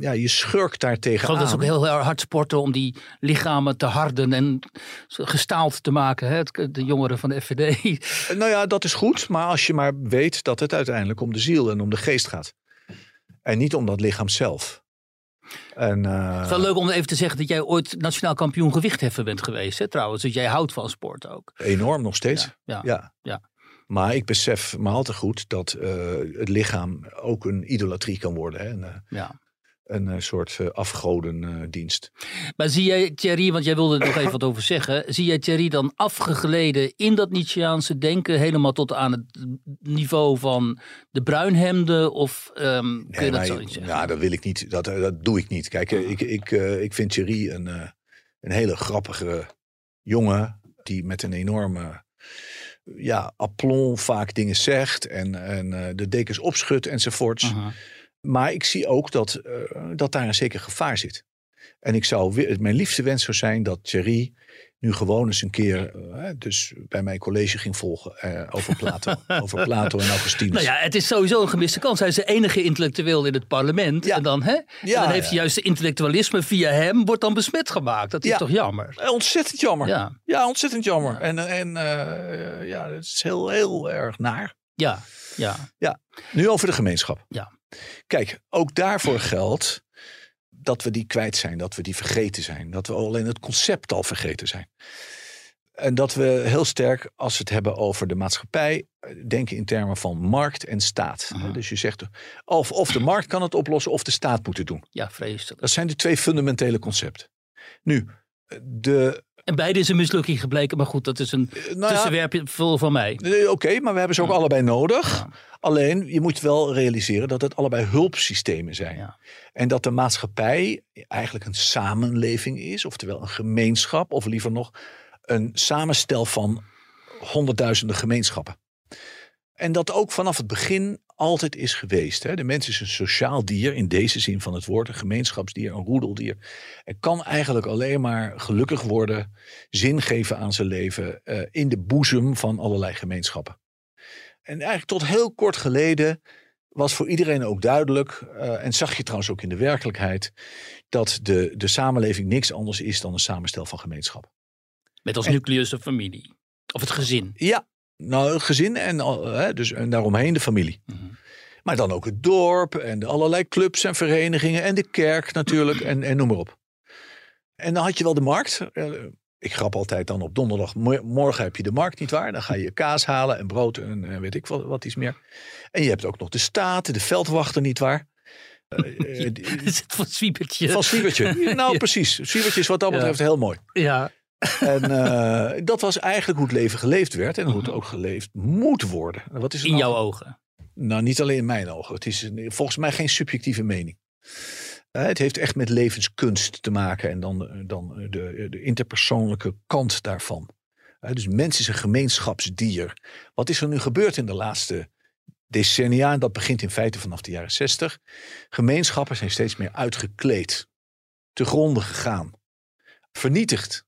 ja, je schurkt daar tegenaan. Dat is ook heel hard sporten om die lichamen te harden en gestaald te maken. Hè? De jongeren van de FVD. Nou ja, dat is goed. Maar als je maar weet dat het uiteindelijk om de ziel en om de geest gaat. En niet om dat lichaam zelf. En, uh... Het is wel leuk om even te zeggen dat jij ooit nationaal kampioen gewichtheffen bent geweest. Hè, trouwens, dus jij houdt van sport ook. Enorm nog steeds. Ja, ja, ja. ja. Maar ik besef me al te goed dat uh, het lichaam ook een idolatrie kan worden. Hè? En, uh, ja een uh, soort uh, afgodendienst. maar zie jij Thierry, want jij wilde er nog even wat over zeggen. Zie jij Thierry dan afgegleden in dat Nietzscheaanse denken, helemaal tot aan het niveau van de bruinhemden? Of um, nee, kun je dat zo zeggen? Ja, dat wil ik niet. Dat, dat doe ik niet. Kijk, ik, ik, uh, ik vind Thierry een, een hele grappige jongen die met een enorme ja, aplomb vaak dingen zegt en, en de dekens opschudt enzovoorts. -huh. Maar ik zie ook dat, uh, dat daar een zeker gevaar zit. En ik zou, mijn liefste wens zou zijn dat Thierry nu gewoon eens een keer uh, dus bij mijn college ging volgen uh, over, Plato, over Plato en Augustinus. Nou ja, het is sowieso een gemiste kans. Hij is de enige intellectueel in het parlement. Ja. En dan, hè? Ja, dan heeft hij juist de intellectualisme via hem wordt dan besmet gemaakt. Dat is ja. toch jammer? Ontzettend jammer. Ja, ja ontzettend jammer. En, en ja, het is heel, heel erg naar. Ja, ja. ja. Nu over de gemeenschap. Ja. Kijk, ook daarvoor geldt dat we die kwijt zijn, dat we die vergeten zijn, dat we alleen het concept al vergeten zijn. En dat we heel sterk, als we het hebben over de maatschappij, denken in termen van markt en staat. Dus je zegt, of, of de markt kan het oplossen, of de staat moet het doen. Ja, vreselijk. Dat zijn de twee fundamentele concepten. Nu, de En beide is een mislukking gebleken, maar goed, dat is een nou ja, tussenwerpje van mij. Nee, Oké, maar we hebben ze ook allebei nodig. Alleen, je moet wel realiseren dat het allebei hulpsystemen zijn. Ja. En dat de maatschappij eigenlijk een samenleving is, oftewel een gemeenschap, of liever nog een samenstel van honderdduizenden gemeenschappen. En dat ook vanaf het begin altijd is geweest. Hè. De mens is een sociaal dier in deze zin van het woord, een gemeenschapsdier, een roedeldier. En kan eigenlijk alleen maar gelukkig worden, zin geven aan zijn leven eh, in de boezem van allerlei gemeenschappen. En eigenlijk tot heel kort geleden was voor iedereen ook duidelijk, eh, en zag je trouwens ook in de werkelijkheid, dat de, de samenleving niks anders is dan een samenstel van gemeenschappen. Met als En- nucleus de familie. Of het gezin. Ja, nou, het gezin en, hè, dus, en daaromheen de familie. Mhm. Maar dan ook het dorp en de allerlei clubs en verenigingen en de kerk natuurlijk en, en noem maar op. En dan had je wel de markt. Eh, Ik grap altijd dan op donderdag, mo- morgen heb je de markt niet waar. Dan ga je kaas halen en brood en, en weet ik wat, wat iets meer. En je hebt ook nog de staat, de veldwachter niet waar. Eh, eh, van Zwiebertje? Van Swiebertje. Nou, Ja. precies. Swiebertje is wat dat Ja. betreft heel mooi. Ja. En eh, dat was eigenlijk hoe het leven geleefd werd. En hoe het ook geleefd moet worden. En Wat is In nou- jouw ogen. Nou, niet alleen in mijn ogen. Het is een- volgens mij geen subjectieve mening. Eh, het heeft echt met levenskunst te maken. En dan, eh, dan de, de interpersoonlijke kant daarvan. Dus mens is een gemeenschapsdier. Wat is er nu gebeurd in de laatste decennia? En dat begint in feite vanaf de jaren zestig. Gemeenschappen zijn steeds meer uitgekleed. Te gronden gegaan. Vernietigd.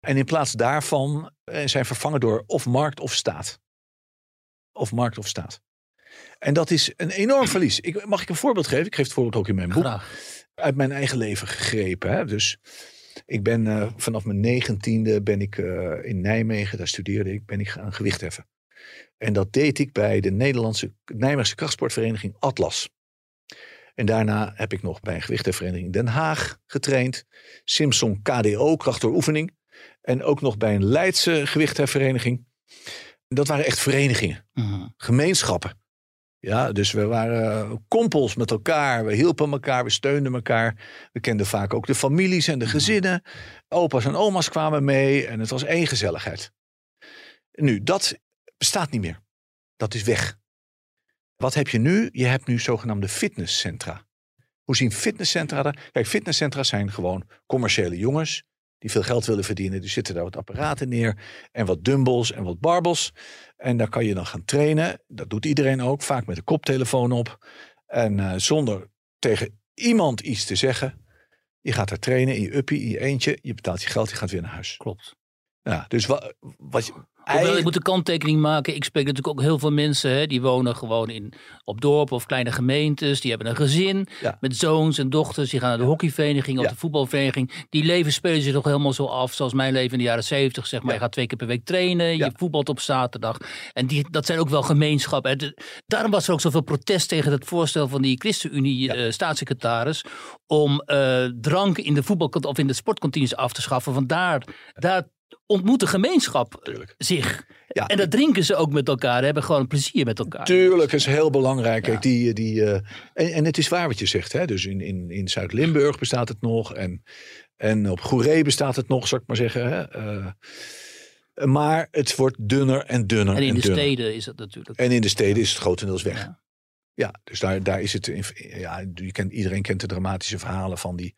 En in plaats daarvan eh, zijn vervangen door of markt of staat. Of markt of staat. En dat is een enorm verlies. Ik, mag ik een voorbeeld geven? Ik geef het voorbeeld ook in mijn boek. Graag. Uit mijn eigen leven gegrepen. Hè? Dus ik ben eh, vanaf mijn negentiende ben ik eh, in Nijmegen, daar studeerde ik, ben ik gaan gewichtheffen. En dat deed ik bij de Nederlandse Nijmeegse krachtsportvereniging Atlas. En daarna heb ik nog bij een gewichthefvereniging Den Haag getraind. Simpson KDO, kracht door oefening. En ook nog bij een Leidse gewichthefvereniging. Dat waren echt verenigingen Mhm. gemeenschappen. Ja, dus we waren kompels met elkaar. We hielpen elkaar, we steunden elkaar. We kenden vaak ook de families en de gezinnen. Opa's en oma's kwamen mee en het was één gezelligheid. Nu, dat bestaat niet meer. Dat is weg. Wat heb je nu? Je hebt nu zogenaamde fitnesscentra. Hoe zien fitnesscentra er? Kijk, fitnesscentra zijn gewoon commerciële jongens die veel geld willen verdienen. Die zitten daar wat apparaten neer en wat dumbbells en wat barbels. En daar kan je dan gaan trainen. Dat doet iedereen ook, vaak met een koptelefoon op. En eh, zonder tegen iemand iets te zeggen. Je gaat daar trainen in je uppie, in je eentje. Je betaalt je geld, je gaat weer naar huis. Klopt. Ja, dus wa, wat je... Hoewel, ik moet een kanttekening maken. Ik spreek natuurlijk ook heel veel mensen. Hè, die wonen gewoon in, op dorpen of kleine gemeentes. Die hebben een gezin Ja. met zoons en dochters. Die gaan naar de hockeyvereniging of Ja. de voetbalvereniging. Die leven spelen zich toch helemaal zo af. Zoals mijn leven in de jaren zeventig. Zeg maar. Je gaat twee keer per week trainen. Je voetbalt op zaterdag. En die, dat zijn ook wel gemeenschappen. hè. De- Daarom was er ook zoveel protest tegen het voorstel van die ChristenUnie Ja. eh, staatssecretaris. Om eh, drank in de voetbalkant of in de sportkantines af te schaffen. Want daar, daar ontmoet de gemeenschap Tuurlijk. zich. Ja. En dat drinken ze ook met elkaar. Hebben gewoon plezier met elkaar. Tuurlijk, is heel belangrijk. Ja. Kijk, die, die, eh, en, en het is waar wat je zegt. Hè? Dus in, in, in Zuid-Limburg bestaat het nog. En, en op Goeree bestaat het nog, zou ik maar zeggen. Hè? Eh, maar het wordt dunner en dunner En in de dunner. steden is het natuurlijk. En in de steden is het grotendeels weg. Ja. Ja, dus daar, daar is het. Ja, je kent, iedereen kent de dramatische verhalen van die.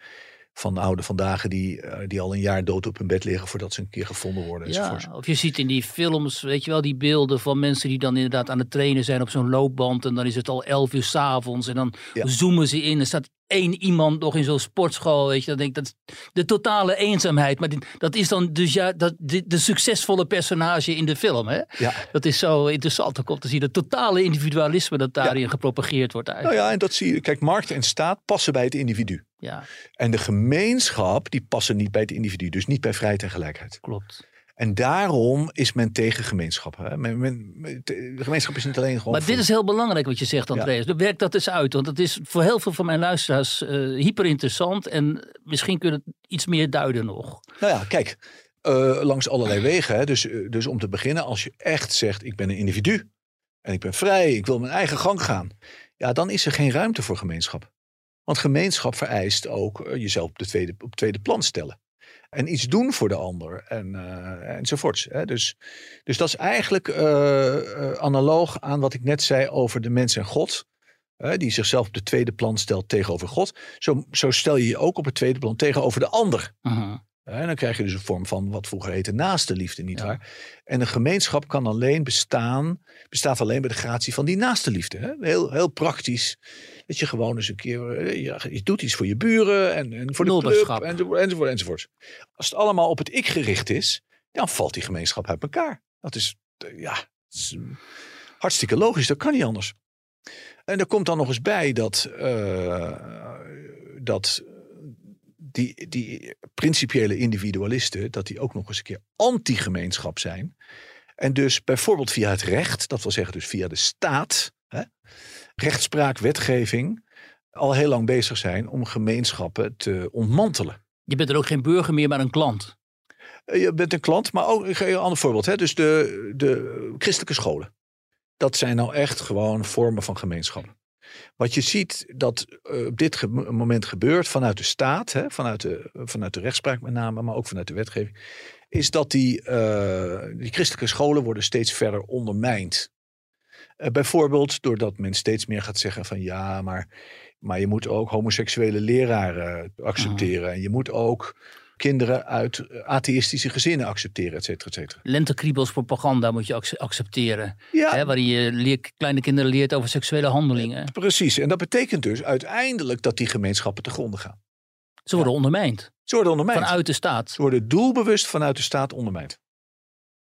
Van de oude vandaag die, eh, die al een jaar dood op hun bed liggen voordat ze een keer gevonden worden. enzovoort. Ja, of je ziet in die films, weet je wel, die beelden van mensen die dan inderdaad aan het trainen zijn op zo'n loopband. En dan is het al elf uur s'avonds. En dan Ja. zoomen ze in. Er staat één iemand nog in zo'n sportschool. Weet je, dan denk ik, dat de totale eenzaamheid. Maar dit- dat is dan dus ja, dat, de, de succesvolle personage in de film. Hè? Ja. Dat is zo interessant ook om te zien. Het totale individualisme dat daarin gepropageerd wordt Nou eigenlijk. ja, en dat zie je. Kijk, markt en staat passen bij het individu. Ja, En de gemeenschap, die passen niet bij het individu. Dus niet bij vrijheid en gelijkheid. klopt. En daarom is men tegen gemeenschappen. Men, men- men- de gemeenschap is niet alleen gewoon. Maar dit is heel belangrijk wat je zegt, Andreas. Werk dat eens uit. Want het is voor heel veel van mijn luisteraars eh, hyper interessant. En misschien kunnen het iets meer duiden nog. Nou ja, kijk, eh, langs allerlei wegen. Hè? Dus, eh, dus om te beginnen, als je echt zegt: ik ben een individu en ik ben vrij, ik wil mijn eigen gang gaan, ja, dan is er geen ruimte voor gemeenschap. Want gemeenschap vereist ook jezelf op, de tweede, op het tweede plan stellen. En iets doen voor de ander en, uh, enzovoorts. Hè. Dus, dus dat is eigenlijk uh, analoog aan wat ik net zei over de mens en God. die zichzelf op de tweede plan stelt tegenover God. Zo, zo stel je je ook op het tweede plan tegenover de ander. En dan krijg je dus een vorm van wat vroeger heette naaste liefde, nietwaar? En een gemeenschap kan alleen bestaan, bestaat alleen bij de gratie van die naaste liefde. Hè? Heel, heel praktisch. Dat je gewoon eens een keer, eh, ja, je doet iets voor je buren en, en voor de club enzovoort, enzovoort, enzovoort. Als het allemaal op het ik gericht is, dan valt die gemeenschap uit elkaar. Dat is, eh, ja, dat is, eh, hartstikke logisch. Dat kan niet anders. En er komt dan nog eens bij dat, eh, dat die, die principiële individualisten, dat die ook nog eens een keer anti-gemeenschap zijn. En dus bijvoorbeeld via het recht, dat wil zeggen dus via de staat, hè, rechtspraak, wetgeving, al heel lang bezig zijn om gemeenschappen te ontmantelen. Je bent er ook geen burger meer, maar een klant. Eh, Je bent een klant, maar ook, een ander voorbeeld. Hè? Dus de, de christelijke scholen. Dat zijn nou echt gewoon vormen van gemeenschap. Wat je ziet dat eh, op dit ge- moment gebeurt vanuit de staat, hè, vanuit, de, vanuit de rechtspraak met name, maar ook vanuit de wetgeving, is dat die, eh, die christelijke scholen worden steeds verder ondermijnd. Eh, bijvoorbeeld doordat men steeds meer gaat zeggen van ja, maar, maar je moet ook homoseksuele leraren accepteren. En je moet ook kinderen uit eh, atheïstische gezinnen accepteren, et cetera, et cetera. Lentekriebels propaganda moet je ac- accepteren. Ja, Hè, waarin je leer- kleine kinderen leert over seksuele handelingen. precies. En dat betekent dus uiteindelijk dat die gemeenschappen te gronden gaan. Ze worden ondermijnd. Ze worden ondermijnd. Vanuit de staat. Ze worden doelbewust vanuit de staat ondermijnd.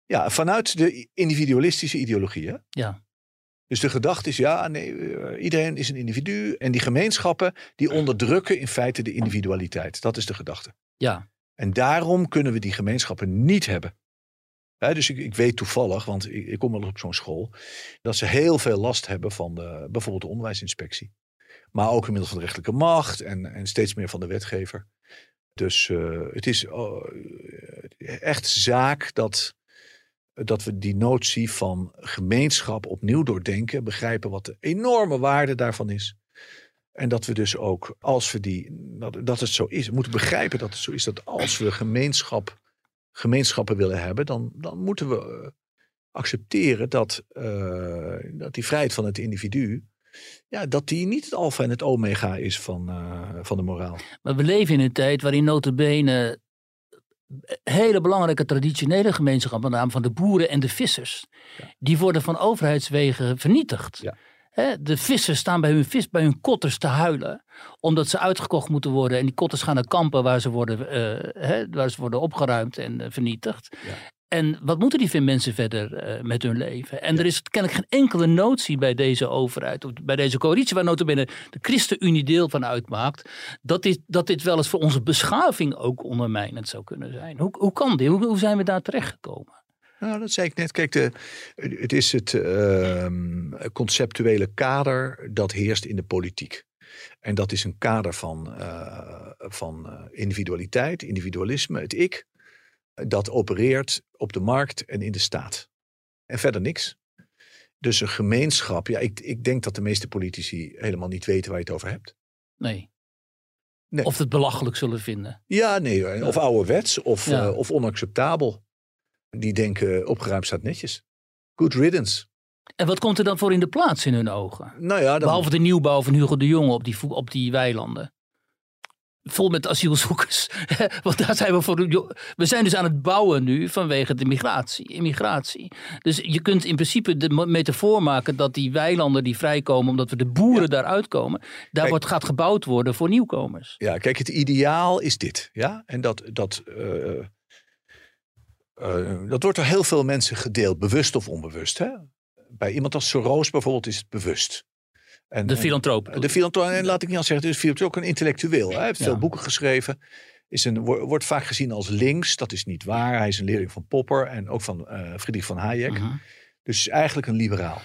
Ja, vanuit de individualistische ideologie. Hè? Ja. Dus de gedachte is, ja, nee, eh, iedereen is een individu. En die gemeenschappen, die onderdrukken in feite de individualiteit. Dat is de gedachte. Ja. En daarom kunnen we die gemeenschappen niet hebben. Dus ik, ik weet toevallig, want ik, ik kom wel eens op zo'n school, dat ze heel veel last hebben van de, bijvoorbeeld de onderwijsinspectie. Maar ook inmiddels van de rechterlijke macht en, en steeds meer van de wetgever. Dus eh, het is oh, eh, echt zaak dat, dat we die notie van gemeenschap opnieuw doordenken. Begrijpen wat de enorme waarde daarvan is. En dat we dus ook, als we die, dat, het zo is, moeten begrijpen dat het zo is dat als we gemeenschap, gemeenschappen willen hebben, dan, dan moeten we eh, accepteren dat, eh, dat die vrijheid van het individu, ja, dat die niet het alfa en het omega is van, eh, van de moraal. Maar we leven in een tijd waarin notabene hele belangrijke traditionele gemeenschappen, met name van de boeren en de vissers, die worden van overheidswegen vernietigd. Ja. De vissers staan bij hun vis, bij hun kotters te huilen, omdat ze uitgekocht moeten worden. En die kotters gaan naar kampen waar ze worden, eh, hè, waar ze worden opgeruimd en eh, vernietigd. Ja. En wat moeten die mensen verder eh, met hun leven? En er is kennelijk geen enkele notie bij deze overheid, of bij deze coalitie, waar notabene de ChristenUnie deel van uitmaakt, dat dit, dat dit wel eens voor onze beschaving ook ondermijnend zou kunnen zijn. Hoe, hoe kan dit? Hoe, hoe zijn we daar terechtgekomen? Nou, dat zei ik net. Kijk, de, het is het ehm, conceptuele kader dat heerst in de politiek. En dat is een kader van, eh, van eh, individualiteit, individualisme, het ik. Dat opereert op de markt en in de staat. En verder niks. Dus een gemeenschap. Ja, ik, ik denk dat de meeste politici helemaal niet weten waar je het over hebt. Nee. Nee. Of het belachelijk zullen vinden. Ja, nee. Of ouderwets of, Ja. eh, of onacceptabel. Die denken opgeruimd staat netjes. Good riddance. En wat komt er dan voor in de plaats in hun ogen? Nou ja, dan, Behalve de nieuwbouw van Hugo de Jonge op die, op die weilanden. Vol met asielzoekers. Want daar zijn we voor. We zijn dus aan het bouwen nu vanwege de migratie, immigratie. Dus je kunt in principe de metafoor maken dat die weilanden die vrijkomen omdat we de boeren daaruit komen. Daar Kijk. wordt, gaat gebouwd worden voor nieuwkomers. Ja, kijk, het ideaal is dit. Ja? En dat, dat, eh, eh, dat wordt door heel veel mensen gedeeld, bewust of onbewust. Hè? Bij iemand als Soros bijvoorbeeld is het bewust. En, De filantroop. de filantroop, en laat ik niet al zeggen, het is filantroop ook een intellectueel. Hij heeft Ja. veel boeken geschreven. Is een, wo- wordt vaak gezien als links. Dat is niet waar. Hij is een leerling van Popper en ook van eh Friedrich van Hayek. Dus eigenlijk een liberaal.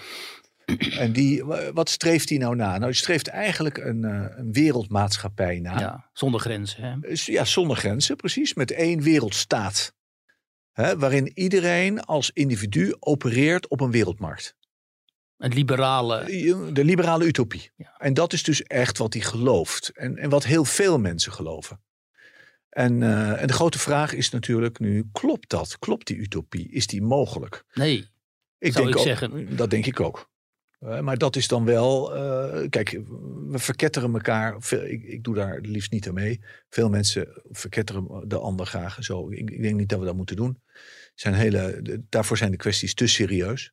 En die, wa- wat streeft hij nou na? Nou, hij streeft eigenlijk een, eh, een wereldmaatschappij na. Ja, zonder grenzen. Hè? Ja, zonder grenzen, precies. Met één wereldstaat. Hè, waarin iedereen als individu opereert op een wereldmarkt. Een liberale. De liberale utopie. Ja. En dat is dus echt wat hij gelooft. En, en wat heel veel mensen geloven. En, eh, en de grote vraag is natuurlijk nu, klopt dat? Klopt die utopie? Is die mogelijk? Nee, Ik Zou denk ik ook, zeggen. Dat denk ik ook. Eh, maar dat is dan wel, eh, kijk, we verketteren elkaar. Veel- Ik, ik doe daar het liefst niet aan mee. Veel mensen verketteren de ander graag. Zo. Ik, ik denk niet dat we dat moeten doen. Zijn hele, de- daarvoor zijn de kwesties te serieus.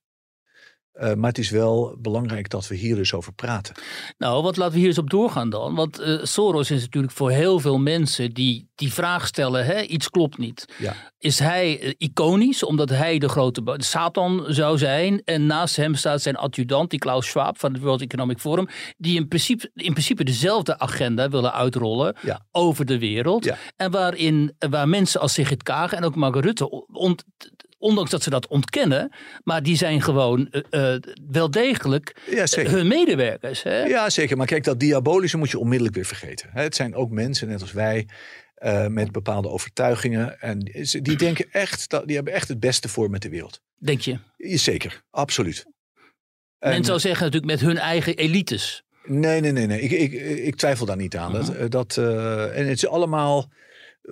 Eh, maar het is wel belangrijk dat we hier dus over praten. Nou, wat laten we hier eens op doorgaan dan? Want eh, Soros is natuurlijk voor heel veel mensen die die vraag stellen: hè, iets klopt niet. Ja. Is hij eh, iconisch omdat hij de grote de Satan zou zijn? En naast hem staat zijn adjudant, die Klaus Schwab van het World Economic Forum, die in principe, in principe dezelfde agenda willen uitrollen Ja. over de wereld. Ja. En waarin, waar mensen als Sigrid Kaag en ook Mark Rutte, ondanks dat ze dat ontkennen, maar die zijn gewoon eh, eh, wel degelijk Ja, zeker. hun medewerkers. Hè? Ja, zeker. Maar kijk, dat diabolische moet je onmiddellijk weer vergeten. Het zijn ook mensen, net als wij, eh, met bepaalde overtuigingen. En die denken echt, dat, die hebben echt het beste voor met de wereld. Denk je? Zeker, absoluut. En- Men zou zeggen natuurlijk met hun eigen elites. Nee, nee, nee, nee. Ik, ik, ik twijfel daar niet aan. Dat, dat, eh, en het is allemaal.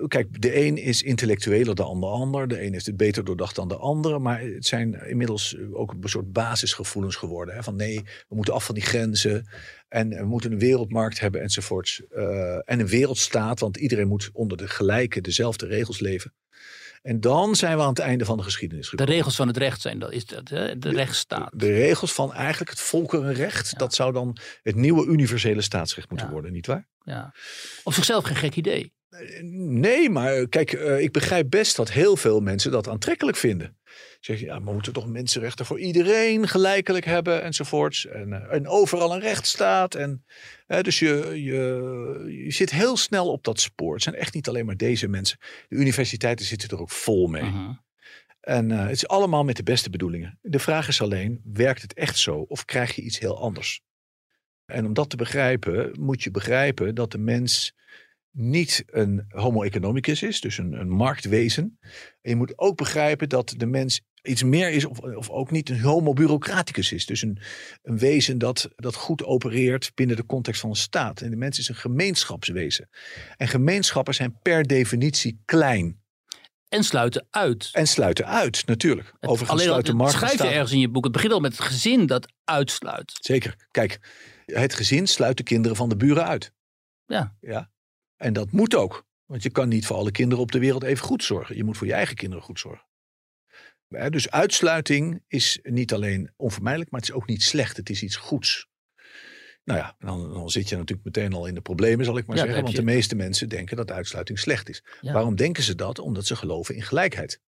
Kijk, de een is intellectueler dan de ander. De een heeft het beter doordacht dan de andere. Maar het zijn inmiddels ook een soort basisgevoelens geworden. Hè? Van nee, we moeten af van die grenzen. En we moeten een wereldmarkt hebben enzovoorts. Eh, en een wereldstaat, want iedereen moet onder de gelijke, dezelfde regels leven. En dan zijn we aan het einde van de geschiedenis De gekomen. regels van het recht zijn dat. Is dat hè? De rechtsstaat. De regels van eigenlijk het volkerenrecht. Dat zou dan het nieuwe universele staatsrecht moeten Ja. worden, nietwaar? Ja. Op zichzelf geen gek idee. Nee, maar kijk, eh, ik begrijp best dat heel veel mensen dat aantrekkelijk vinden. Zeg je, ja, we moeten toch mensenrechten voor iedereen gelijkelijk hebben enzovoorts. En, eh, en overal een rechtsstaat. En, eh, dus je, je, je zit heel snel op dat spoor. Het zijn echt niet alleen maar deze mensen. De universiteiten zitten er ook vol mee. Mhm. En eh, het is allemaal met de beste bedoelingen. De vraag is alleen, werkt het echt zo of krijg je iets heel anders? En om dat te begrijpen, moet je begrijpen dat de mens niet een homo economicus is, dus een, een marktwezen. En je moet ook begrijpen dat de mens iets meer is, of, of ook niet een homo bureaucraticus is. Dus een, een wezen dat, dat goed opereert binnen de context van een staat. En de mens is een gemeenschapswezen. En gemeenschappen zijn per definitie klein. En sluiten uit. En sluiten uit, natuurlijk. Het- Overigens alleen al- sluiten het markten schrijf je ergens in je boek. Het begint al met het gezin dat uitsluit. Zeker. Kijk, het gezin sluit de kinderen van de buren uit. Ja. ja. En dat moet ook. Want je kan niet voor alle kinderen op de wereld even goed zorgen. Je moet voor je eigen kinderen goed zorgen. Dus uitsluiting is niet alleen onvermijdelijk, maar het is ook niet slecht. Het is iets goeds. Nou ja, dan, dan zit je natuurlijk meteen al in de problemen, zal ik maar Ja, zeggen. Want de meeste mensen denken dat uitsluiting slecht is. Ja. Waarom denken ze dat? Omdat ze geloven in gelijkheid.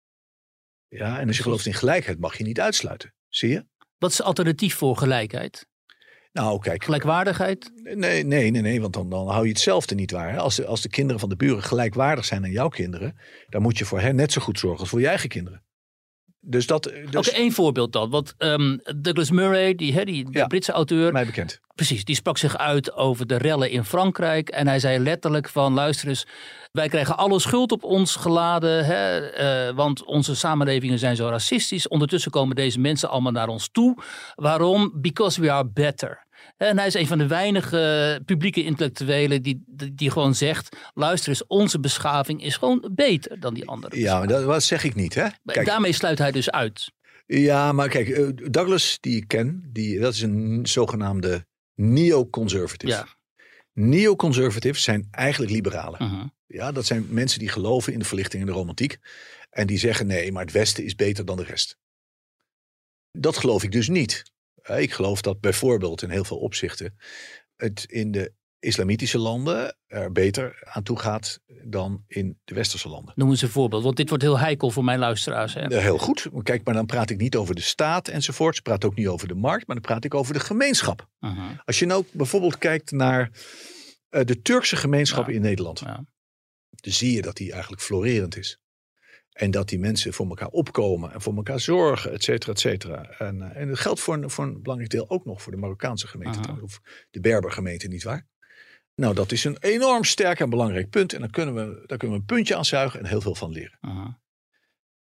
Ja, en als je gelooft in gelijkheid mag je niet uitsluiten. Zie je? Wat is het alternatief voor gelijkheid? Nou, kijk. Gelijkwaardigheid? Nee, nee, nee, nee want dan, dan hou je hetzelfde niet waar. Als de, als de kinderen van de buren gelijkwaardig zijn aan jouw kinderen, dan moet je voor hen net zo goed zorgen als voor je eigen kinderen. Dus dat, dus, Oké, één voorbeeld dan. Want ehm, Douglas Murray, die, hè, die Ja. Britse auteur, mij bekend. precies, die sprak zich uit over de rellen in Frankrijk. En hij zei letterlijk van, luister eens, wij krijgen alle schuld op ons geladen, hè, eh, want onze samenlevingen zijn zo racistisch. Ondertussen komen deze mensen allemaal naar ons toe. Waarom? Because we are better. En hij is een van de weinige publieke intellectuelen die, die, die gewoon zegt: luister eens, onze beschaving is gewoon beter dan die andere. Ja, maar dat, dat zeg ik niet, hè? Kijk, Daarmee sluit hij dus uit. ja, maar kijk, eh, Douglas, die ik ken, die, dat is een zogenaamde neoconservative. Ja. Neoconservatives zijn eigenlijk liberalen. Mhm. Ja, dat zijn mensen die geloven in de verlichting en de romantiek. En die zeggen nee, maar het Westen is beter dan de rest. Dat geloof ik dus niet. Eh, Ik geloof dat bijvoorbeeld in heel veel opzichten het in de islamitische landen er beter aan toe gaat dan in de westerse landen. Noem eens een voorbeeld, want dit wordt heel heikel voor mijn luisteraars. Hè? Eh, Heel goed. Kijk, maar dan praat ik niet over de staat enzovoort. Ik praat ook niet over de markt, maar dan praat ik over de gemeenschap. Mhm. Als je nou bijvoorbeeld kijkt naar eh, de Turkse gemeenschap Ja. in Nederland. Ja. dan zie je dat die eigenlijk florerend is. En dat die mensen voor elkaar opkomen en voor elkaar zorgen, et cetera, et cetera. En, eh, en dat geldt voor een, voor een belangrijk deel ook nog voor de Marokkaanse gemeente, of de Berbergemeente, nietwaar? Nou, dat is een enorm sterk en belangrijk punt. En daar kunnen we, daar kunnen we een puntje aan zuigen en heel veel van leren.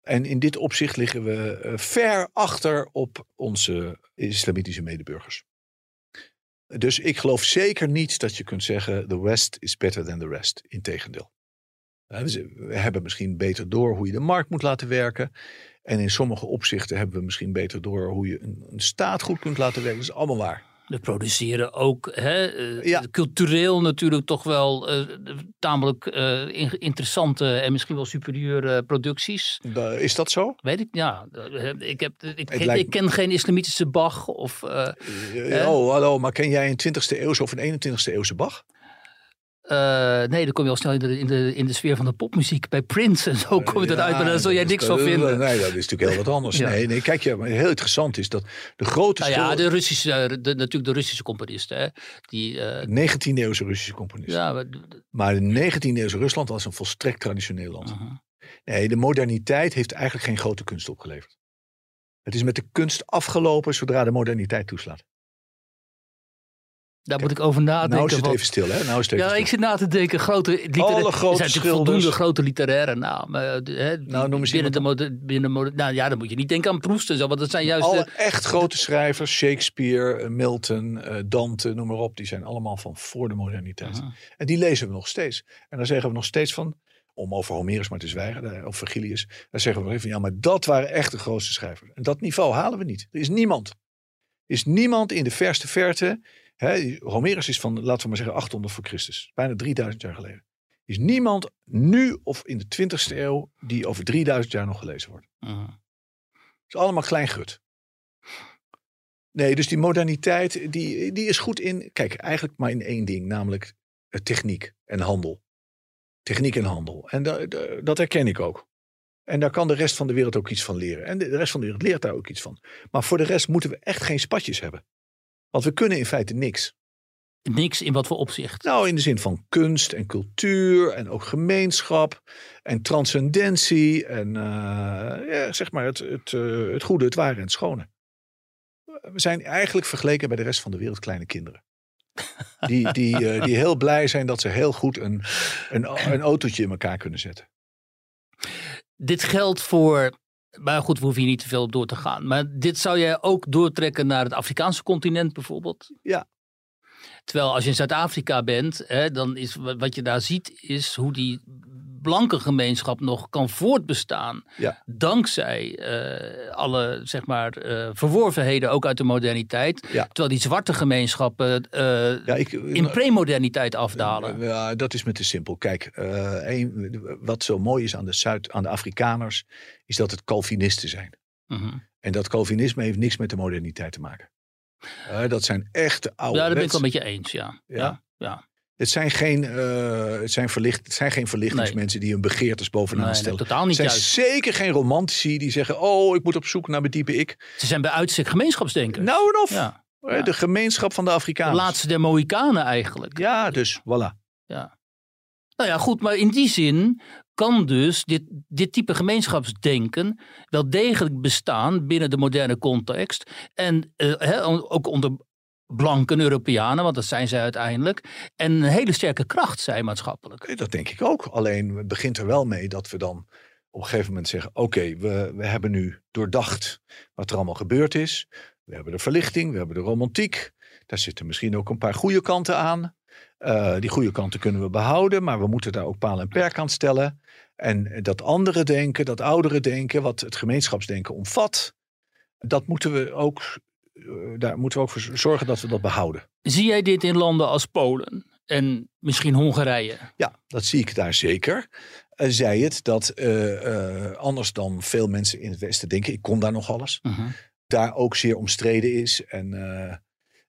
En in dit opzicht liggen we eh, ver achter op onze islamitische medeburgers. Dus ik geloof zeker niet dat je kunt zeggen: the West is better than the rest. Integendeel. Eh, We hebben misschien beter door hoe je de markt moet laten werken. En in sommige opzichten hebben we misschien beter door hoe je een, een staat goed kunt laten werken. Dat is allemaal waar. We produceren ook hè, eh, Ja. cultureel natuurlijk toch wel eh, tamelijk in- interessante en misschien wel superieure producties. Is dat zo? Weet ik, ja. Ik, heb, ik, Het ik, lijkt- ken geen islamitische Bach of... Oh, hallo, maar ken jij een 20e eeuwse of een 21e eeuwse Bach? Eh, nee, dan kom je al snel in de, in, de, in de sfeer van de popmuziek. Bij Prince en zo kom je Ja, eruit, maar daar zul jij dat niks van vinden. Nee, dat is natuurlijk heel wat anders. Ja. Nee, nee, kijk, ja, maar heel interessant is dat de grote Nou ja, de Russische, de, natuurlijk de Russische componisten. Hè, die, eh, 19e eeuwse Russische componist. ja, maar- Maar de 19e eeuwse Rusland was een volstrekt traditioneel land. Nee, de moderniteit heeft eigenlijk geen grote kunst opgeleverd. Het is met de kunst afgelopen zodra de moderniteit toeslaat. Daar moet ik over nadenken. nou is het want- even stil, hè? Nou is het even Ja, stil. ik zit na te denken. Grote literaire, Alle er grote zijn natuurlijk schilders. voldoende grote literaire namen. eh, de- Hè, Nou, noem eens binnen de mode, binnen mode, Nou ja, dan moet je niet denken aan Proust en zo. Want dat zijn juist Alle de, echt grote schrijvers, Shakespeare, eh, Milton, eh, Dante, noem maar op, die zijn allemaal van voor de moderniteit. En die lezen we nog steeds. En daar zeggen we nog steeds van, om over Homerus maar te zwijgen, of Virgilius, daar zeggen we nog even van, ja, maar dat waren echt de grootste schrijvers. En dat niveau halen we niet. Er is niemand. Er is niemand in de verste verte. Hè, Homerus is van, laten we maar zeggen, 800 voor Christus. Bijna 3000 jaar geleden. Er is niemand nu of in de 20ste eeuw die over 3000 jaar nog gelezen wordt. Het is allemaal klein gut. Nee, dus die moderniteit, die, die is goed in, kijk, eigenlijk maar in één ding, namelijk eh, techniek en handel. Techniek en handel. En da- da- dat herken ik ook. En daar kan de rest van de wereld ook iets van leren. En de de rest van de wereld leert daar ook iets van. Maar voor de rest moeten we echt geen spatjes hebben. Want we kunnen in feite niks. Niks in wat voor opzicht. Nou, in de zin van kunst en cultuur en ook gemeenschap en transcendentie en eh, ja, zeg maar het, het, eh, het goede, het ware en het schone. We zijn eigenlijk vergeleken bij de rest van de wereld kleine kinderen. Die, die, eh, die heel blij zijn dat ze heel goed een, een, een autootje in elkaar kunnen zetten. Dit geldt voor. Maar goed, we hoeven hier niet te veel op door te gaan. Maar dit zou jij ook doortrekken naar het Afrikaanse continent bijvoorbeeld? Ja. Terwijl als je in Zuid-Afrika bent, hè, dan is wa- wat je daar ziet, is hoe die blanke gemeenschap nog kan voortbestaan. Ja. Dankzij eh, alle zeg maar, eh, verworvenheden, ook uit de moderniteit. Ja. Terwijl die zwarte gemeenschappen eh, Ja, ik, in premoderniteit afdalen. Ja, dat is me te simpel. Kijk, een- wat zo mooi is aan de, Zuid, aan de Afrikaners, is dat het Calvinisten zijn. Mhm. En dat Calvinisme heeft niks met de moderniteit te maken. Dat zijn echte oude. Ja, daar ben ik wel met je eens, ja. Ja. ja. Ja. Het zijn geen, eh, het zijn verlicht, het zijn geen verlichtingsmensen die hun begeertes bovenaan Nee, stellen. totaal Het niet zijn juist. zeker geen romantici die zeggen: Oh, ik moet op zoek naar mijn diepe ik. Ze zijn bij uitstek gemeenschapsdenkers. Nou en of. ja. Eh, ja. De gemeenschap van de De Afrikanen. laatste der Mohikanen eigenlijk. Ja, dus voilà. Nou ja, goed, maar in die zin kan dus dit, dit type gemeenschapsdenken wel degelijk bestaan binnen de moderne context. En eh, ook onder blanke Europeanen, want dat zijn zij uiteindelijk. En een hele sterke kracht zijn maatschappelijk. Dat denk ik ook. Alleen het begint er wel mee dat we dan op een gegeven moment zeggen: Oké, we, we hebben nu doordacht wat er allemaal gebeurd is. We hebben de verlichting, we hebben de romantiek. Daar zitten misschien ook een paar goede kanten aan. Eh, die goede kanten kunnen we behouden, maar we moeten daar ook paal en perk aan stellen. En dat andere denken, dat oudere denken, wat het gemeenschapsdenken omvat, dat moeten we ook, daar moeten we ook voor zorgen dat we dat behouden. Zie jij dit in landen als Polen en misschien Hongarije? Ja, dat zie ik daar zeker. Eh, zij het dat eh, eh, anders dan veel mensen in het Westen denken, ik kom daar nog alles, daar ook zeer omstreden is. En, eh,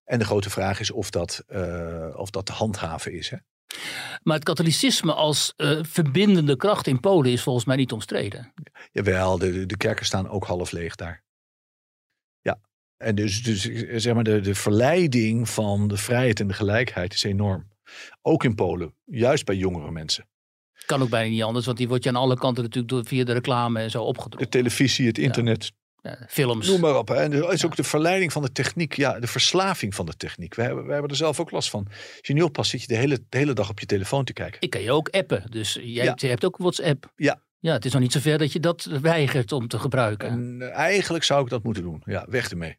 en de grote vraag is of dat, eh, of dat te handhaven is. Hè? Maar het katholicisme als eh, verbindende kracht in Polen is volgens mij niet omstreden. Jawel, de- de kerken staan ook half leeg daar. En dus, dus zeg maar, de, de verleiding van de vrijheid en de gelijkheid is enorm. Ook in Polen, juist bij jongere mensen. Kan ook bijna niet anders, want die wordt je aan alle kanten natuurlijk door, via de reclame en zo De opgedrongen. televisie, het internet, Ja, films. Noem maar op. Hè. En er is ook de verleiding van de techniek. Ja, de verslaving van de techniek. We hebben, we hebben er zelf ook last van. Als je nu oppast, zit je de hele, de hele dag op je telefoon te kijken. Ik kan je ook appen, dus jij je hebt ook WhatsApp. Ja, Ja, het is nog niet zover dat je dat weigert om te gebruiken. En eh, eigenlijk zou ik dat moeten doen. Ja, weg ermee.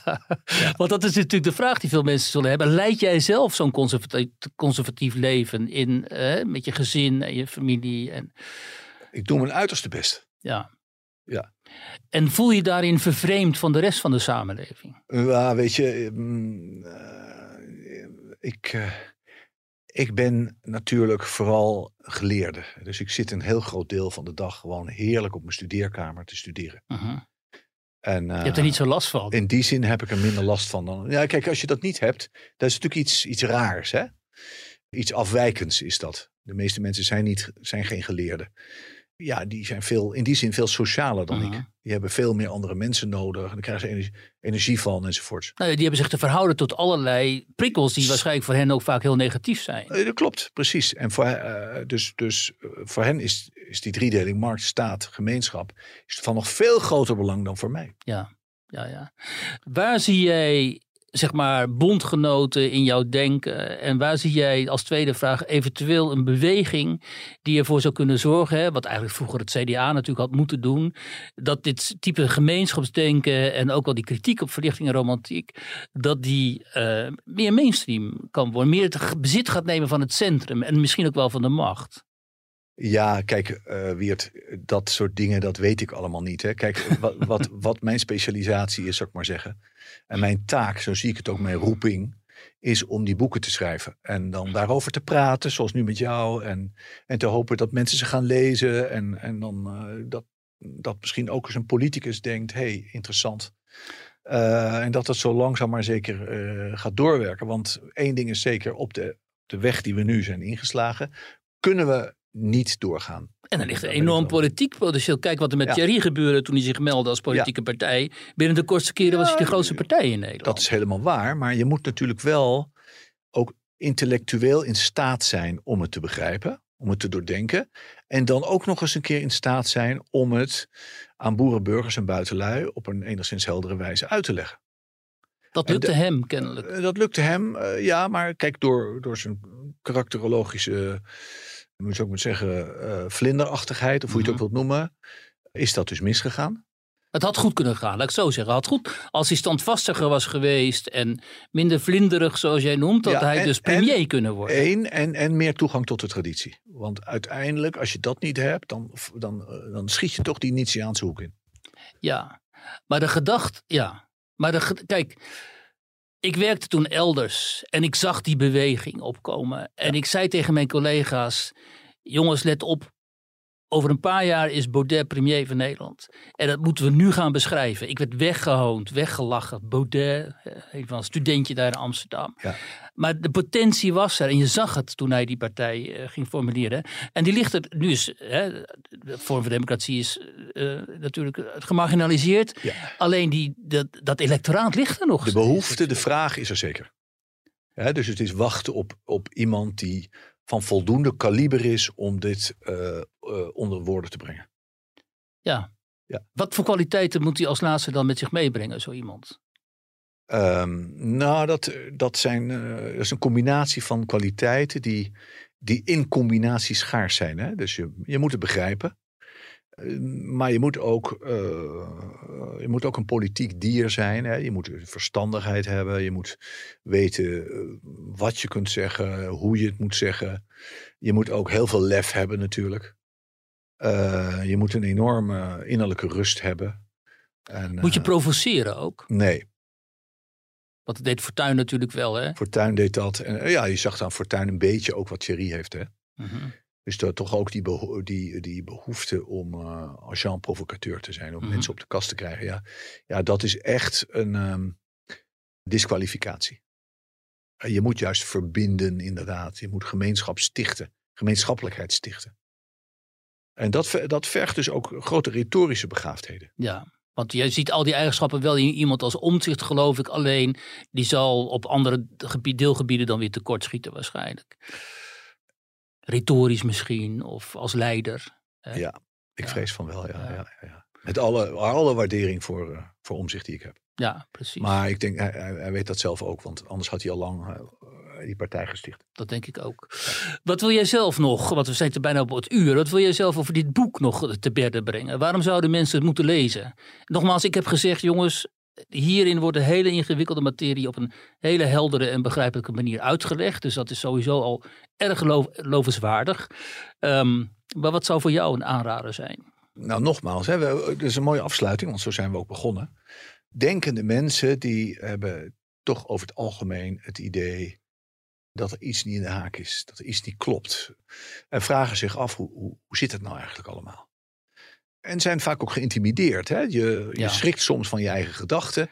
Want dat is natuurlijk de vraag die veel mensen zullen hebben. Leid jij zelf zo'n conservatief, conservatief leven in, eh, met je gezin en je familie? En, Ik doe mijn uiterste best. ja. Ja. En voel je daarin vervreemd van de rest van de samenleving? Ja, weet je, mm, eh, ik, ik ben natuurlijk vooral geleerde. Dus ik zit een heel groot deel van de dag gewoon heerlijk op mijn studeerkamer te studeren. Mhm. En, Je hebt er niet zo last van. In die zin heb ik er minder last van dan. Ja, kijk, als je dat niet hebt, dat is natuurlijk iets, iets raars, hè? Iets afwijkends is dat. De meeste mensen zijn, niet, zijn geen geleerden. Ja, die zijn veel, in die zin veel socialer dan Mhm. ik. Die hebben veel meer andere mensen nodig. En dan krijgen ze energie, energie van enzovoorts. Nou, die hebben zich te verhouden tot allerlei prikkels die waarschijnlijk voor hen ook vaak heel negatief zijn. Eh, Dat klopt, precies. En voor, eh, dus, dus eh, voor hen is, is die driedeling markt, staat, gemeenschap... is van nog veel groter belang dan voor mij. Ja, ja, ja. Waar zie jij, zeg maar, bondgenoten in jouw denken? En waar zie jij als tweede vraag eventueel een beweging die ervoor zou kunnen zorgen, hè, wat eigenlijk vroeger het CDA natuurlijk had moeten doen, dat dit type gemeenschapsdenken en ook wel die kritiek op verlichting en romantiek, dat die eh, meer mainstream kan worden, meer het bezit gaat nemen van het centrum en misschien ook wel van de macht? Ja, kijk, eh Wiert, dat soort dingen, dat weet ik allemaal niet. Hè. Kijk, wat, wat, wat mijn specialisatie is, zou ik maar zeggen. En mijn taak, zo zie ik het ook, mijn roeping, is om die boeken te schrijven. En dan daarover te praten, zoals nu met jou. En, en te hopen dat mensen ze gaan lezen. En, en dan eh, dat, dat misschien ook eens een politicus denkt, hey, interessant. Eh, en dat het zo langzaam maar zeker gaat doorwerken. Want één ding is zeker, op de, de weg die we nu zijn ingeslagen, kunnen we niet doorgaan. En er ligt een enorm politiek potentieel. Kijk wat er met Ja. Thierry gebeurde toen hij zich meldde als politieke partij. Binnen de kortste keren was hij de grootste partij in Nederland. Dat is helemaal waar, maar je moet natuurlijk wel ook intellectueel in staat zijn om het te begrijpen, om het te doordenken. En dan ook nog eens een keer in staat zijn om het aan boeren, burgers en buitenlui op een enigszins heldere wijze uit te leggen. Dat lukte de- hem kennelijk. Eh, Dat lukte hem, eh, ja, maar kijk, door, door zijn karakterologische, moet je ook maar zeggen, eh, vlinderachtigheid, of hoe je het ook wilt noemen, is dat dus misgegaan. Het had goed kunnen gaan, laat ik zo zeggen. Het had goed, als hij standvastiger was geweest en minder vlinderig zoals jij noemt, had Ja, hij en- dus premier kunnen worden. Eén, en, en meer toegang tot de traditie. Want uiteindelijk, als je dat niet hebt, dan, dan, eh, dan schiet je toch die Nietzscheaanse hoek in. Ja, maar de gedachte, ja. Maar de, kijk, ik werkte toen elders en ik zag die beweging opkomen. En ik zei tegen mijn collega's, jongens let op, over een paar jaar is Baudet premier van Nederland. En dat moeten we nu gaan beschrijven. Ik werd weggehoond, weggelachen. Baudet, eh, een van een studentje daar in Amsterdam. Ja. Maar de potentie was er en je zag het toen hij die partij eh, ging formuleren. En die ligt er nu is, hè, de vorm van democratie is eh, natuurlijk gemarginaliseerd. Ja. Alleen die, dat, dat electoraat ligt er nog. De behoefte, de vraag is er zeker. Dus het is wachten op, op iemand die van voldoende kaliber is om dit onder woorden te brengen. Ja. Ja. Wat voor kwaliteiten moet hij als laatste dan met zich meebrengen, zo iemand? Ehm, nou, dat, dat, zijn, eh, dat is een combinatie van kwaliteiten die, die in combinatie schaars zijn. Hè? Dus je, je moet het begrijpen. Eh, maar je moet, ook, eh, je moet ook een politiek dier zijn. Hè? Je moet verstandigheid hebben. Je moet weten eh, wat je kunt zeggen, hoe je het moet zeggen. Je moet ook heel veel lef hebben natuurlijk. Eh, je moet een enorme innerlijke rust hebben. En, Moet je eh, provoceren ook? nee, Want dat deed Fortuyn natuurlijk wel, hè? Fortuyn deed dat. En eh, ja, je zag aan Fortuyn een beetje ook wat Thierry heeft. Hè? Mhm. Dus dat toch ook die, beho- die, die behoefte om uh, agent provocateur te zijn. Om Mhm. mensen op de kast te krijgen. Ja, ja dat is echt een ehm, disqualificatie. Je moet juist verbinden inderdaad. Je moet gemeenschap stichten. Gemeenschappelijkheid stichten. En dat, dat vergt dus ook grote retorische begaafdheden. Ja, want je ziet al die eigenschappen wel in iemand als omzicht, geloof ik. Alleen die zal op andere gebied, deelgebieden dan weer tekortschieten waarschijnlijk. Retorisch misschien, of als leider. hè? Ja, ik Ja. vrees van wel. Ja, Ja. ja. Ja. Met alle, alle waardering voor, eh, voor omzicht die ik heb. Ja, precies. Maar ik denk, hij, hij hij weet dat zelf ook. Want anders had hij al lang, eh, die partij gesticht. Dat denk ik ook. Wat wil jij zelf nog, want we zijn er bijna op het uur, wat wil jij zelf over dit boek nog te berden brengen? Waarom zouden mensen het moeten lezen? Nogmaals, ik heb gezegd, jongens, hierin wordt de hele ingewikkelde materie op een hele heldere en begrijpelijke manier uitgelegd. Dus dat is sowieso al erg lov lovenswaardig. Um, maar wat zou voor jou een aanrader zijn? Nou, nogmaals, hè, we, is een mooie afsluiting, want zo zijn we ook begonnen. Denkende mensen die hebben toch over het algemeen het idee dat er iets niet in de haak is, dat er iets niet klopt. En vragen zich af, hoe, hoe, hoe zit het nou eigenlijk allemaal? En zijn vaak ook geïntimideerd. Hè? Je, je schrikt soms van je eigen gedachten.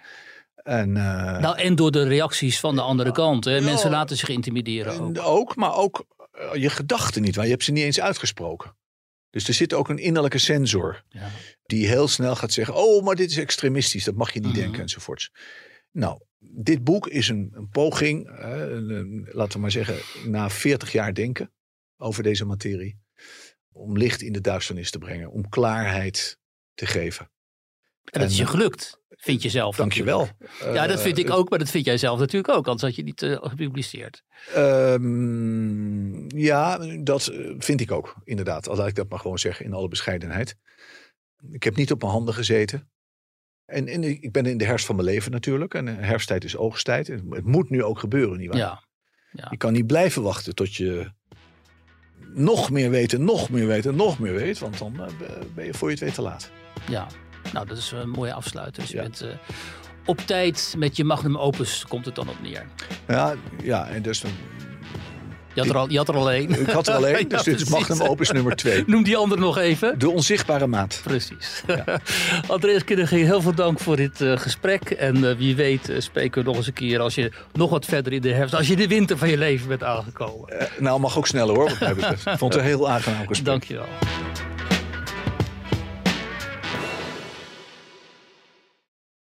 En, uh, nou, en door de reacties van de andere kant. Hè? Mensen laten zich intimideren ook. ook. Maar ook uh, je gedachten niet, waar je hebt ze niet eens uitgesproken. Dus er zit ook een innerlijke sensor. Ja. Die heel snel gaat zeggen, oh, maar dit is extremistisch. Dat mag je niet -hmm. denken enzovoorts. Nou, dit boek is een, een poging, een, een, laten we maar zeggen, na 40 jaar denken over deze materie om licht in de duisternis te brengen, om klaarheid te geven. En dat is je gelukt, vind je zelf. Dankjewel. Ja, dat vind ik ook, maar dat vind jij zelf natuurlijk ook, anders had je niet uh, gepubliceerd. Um, ja, dat vind ik ook, inderdaad. Al laat ik dat maar gewoon zeggen in alle bescheidenheid. Ik heb niet op mijn handen gezeten. En, en ik ben in de herfst van mijn leven natuurlijk. En herfsttijd is oogsttijd. Het moet nu ook gebeuren, nietwaar? Ja. ja. Je kan niet blijven wachten tot je nog meer weten, nog meer weten, nog meer weet. Want dan ben je voor je het weet te laat. Ja, nou dat is een mooie afsluiter. Dus je ja. bent uh, op tijd met je magnum opus komt het dan op neer. Ja, ja en dus. Je had, er al, je had er al één. Ik had er al één, dus ja, dit is magnum opus nummer twee. Noem die andere nog even. De onzichtbare maat. Precies. Ja. Andreas Kinneging, heel veel dank voor dit uh, gesprek. En uh, wie weet uh, spreken we nog eens een keer als je nog wat verder in de herfst, als je de winter van je leven bent aangekomen. nou, mag ook sneller hoor, wat mij betreft. Ik vond het een heel aangenaam gesprek. Dankjewel.